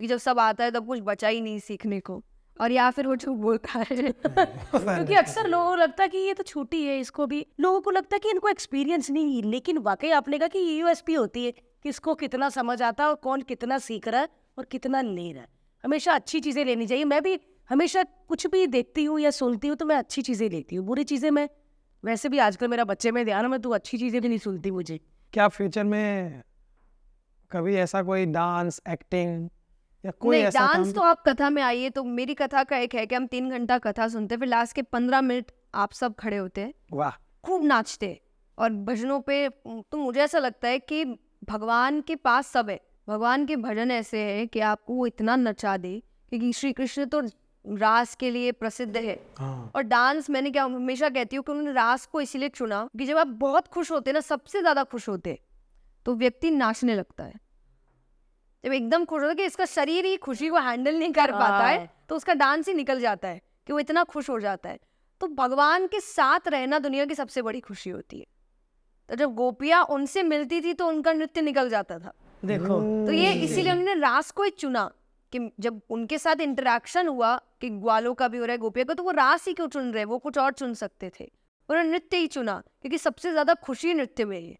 कि जब सब आता है तब कुछ बचा ही नहीं सीखने को और या फिर वो जो बोलता है। क्योंकि अक्सर लोगों को लगता है कि ये तो छोटी है इसको भी लोगों को लगता है कि इनको एक्सपीरियंस नहीं है लेकिन वाकई आपने कहा कि ये यूएसपी होती है किसको कितना समझ आता है और कौन कितना सीख रहा है और कितना ले रहा है। हमेशा अच्छी चीज़ें लेनी चाहिए। मैं भी हमेशा कुछ भी देखती हूँ या सुनती हूँ तो मैं अच्छी चीज़ें लेती हूँ। बुरी चीज़ें मैं वैसे भी आजकल मेरा बच्चे में ध्यान है मैं तू अच्छी चीज़ें भी नहीं सुनती मुझे। क्या फ्यूचर में कभी ऐसा कोई डांस एक्टिंग या कोई नहीं ऐसा डांस तो आप कथा में आइए तो मेरी कथा का एक है कि हम तीन घंटा कथा सुनते फिर लास्ट के पंद्रह मिनट आप सब खड़े होते हैं। वाह। खूब नाचते और भजनों पे तो मुझे ऐसा लगता है कि भगवान के पास सब है। भगवान के भजन ऐसे हैं कि आपको वो इतना नचा दे क्योंकि श्री कृष्ण तो रास के लिए प्रसिद्ध है। हाँ। और डांस मैंने क्या हमेशा कहती हूँ कि उन्होंने रास को इसीलिए चुना कि जब आप बहुत खुश होते हैं ना सबसे ज़्यादा खुश होते तो व्यक्ति नाचने लगता है। जब एकदम खुश होता है कि इसका शरीर ही खुशी को हैंडल नहीं कर पाता है हाँ। तो उसका डांस ही निकल जाता है कि वो इतना खुश हो जाता है। तो भगवान के साथ रहना दुनिया की सबसे बड़ी खुशी होती है। तो जब गोपियाँ उनसे मिलती थी तो उनका नृत्य निकल जाता था। देखो। तो ये इसीलिए उन्होंने रास को ही चुना कि जब उनके साथ इंटरेक्शन हुआ कि ग्वालों का भी हो रहा है गोपिया का तो वो रास ही क्यों चुन रहे वो कुछ और चुन सकते थे। उन्होंने नृत्य ही चुना क्योंकि सबसे ज़्यादा खुशी नृत्य में है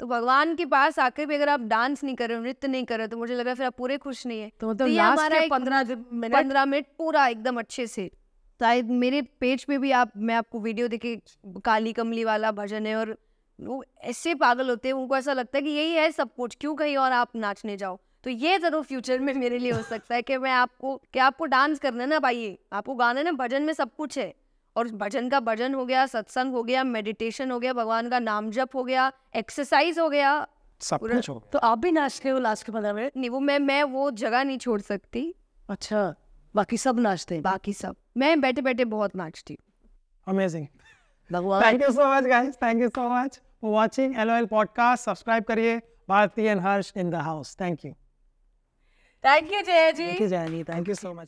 तो भगवान के पास आकर भी अगर आप डांस नहीं कर रहे हो नृत्य नहीं कर रहे तो मुझे लग रहा है फिर आप पूरे खुश नहीं है। तो मतलब तो ये हमारा पंद्रह पंद्रह मिनट पूरा एकदम अच्छे से। शायद मेरे पेज पे भी आप मैं आपको वीडियो देखे काली कमली वाला भजन है और वो ऐसे पागल होते हैं उनको ऐसा लगता है कि यही है सब कुछ क्यों कहीं और आप नाचने जाओ? तो ये ज़रूर फ्यूचर में मेरे लिए हो सकता है कि मैं आपको कि आपको डांस करना है ना भाई आपको गाना है ना भजन में सब कुछ है। और भजन का भजन हो गया सत्संग हो गया मेडिटेशन हो गया भगवान का नाम जप हो गया एक्सरसाइज हो गया। सब कुछ हो तो आप भी नाचते हो लास्ट के पंद्रह मिनट नहीं वो मैं मैं वो जगह नहीं छोड़ सकती। अच्छा बाकी सब नाचते हैं? बाकी सब। मैं बैठे बैठे बहुत नाचती हूँ। अमेजिंग भगवान thank you so much guys thank you so much for watching LOL podcast subscribe करिए। Bharti and Harsh in the house thank you thank you Jay ji thank you Jayni thank you so much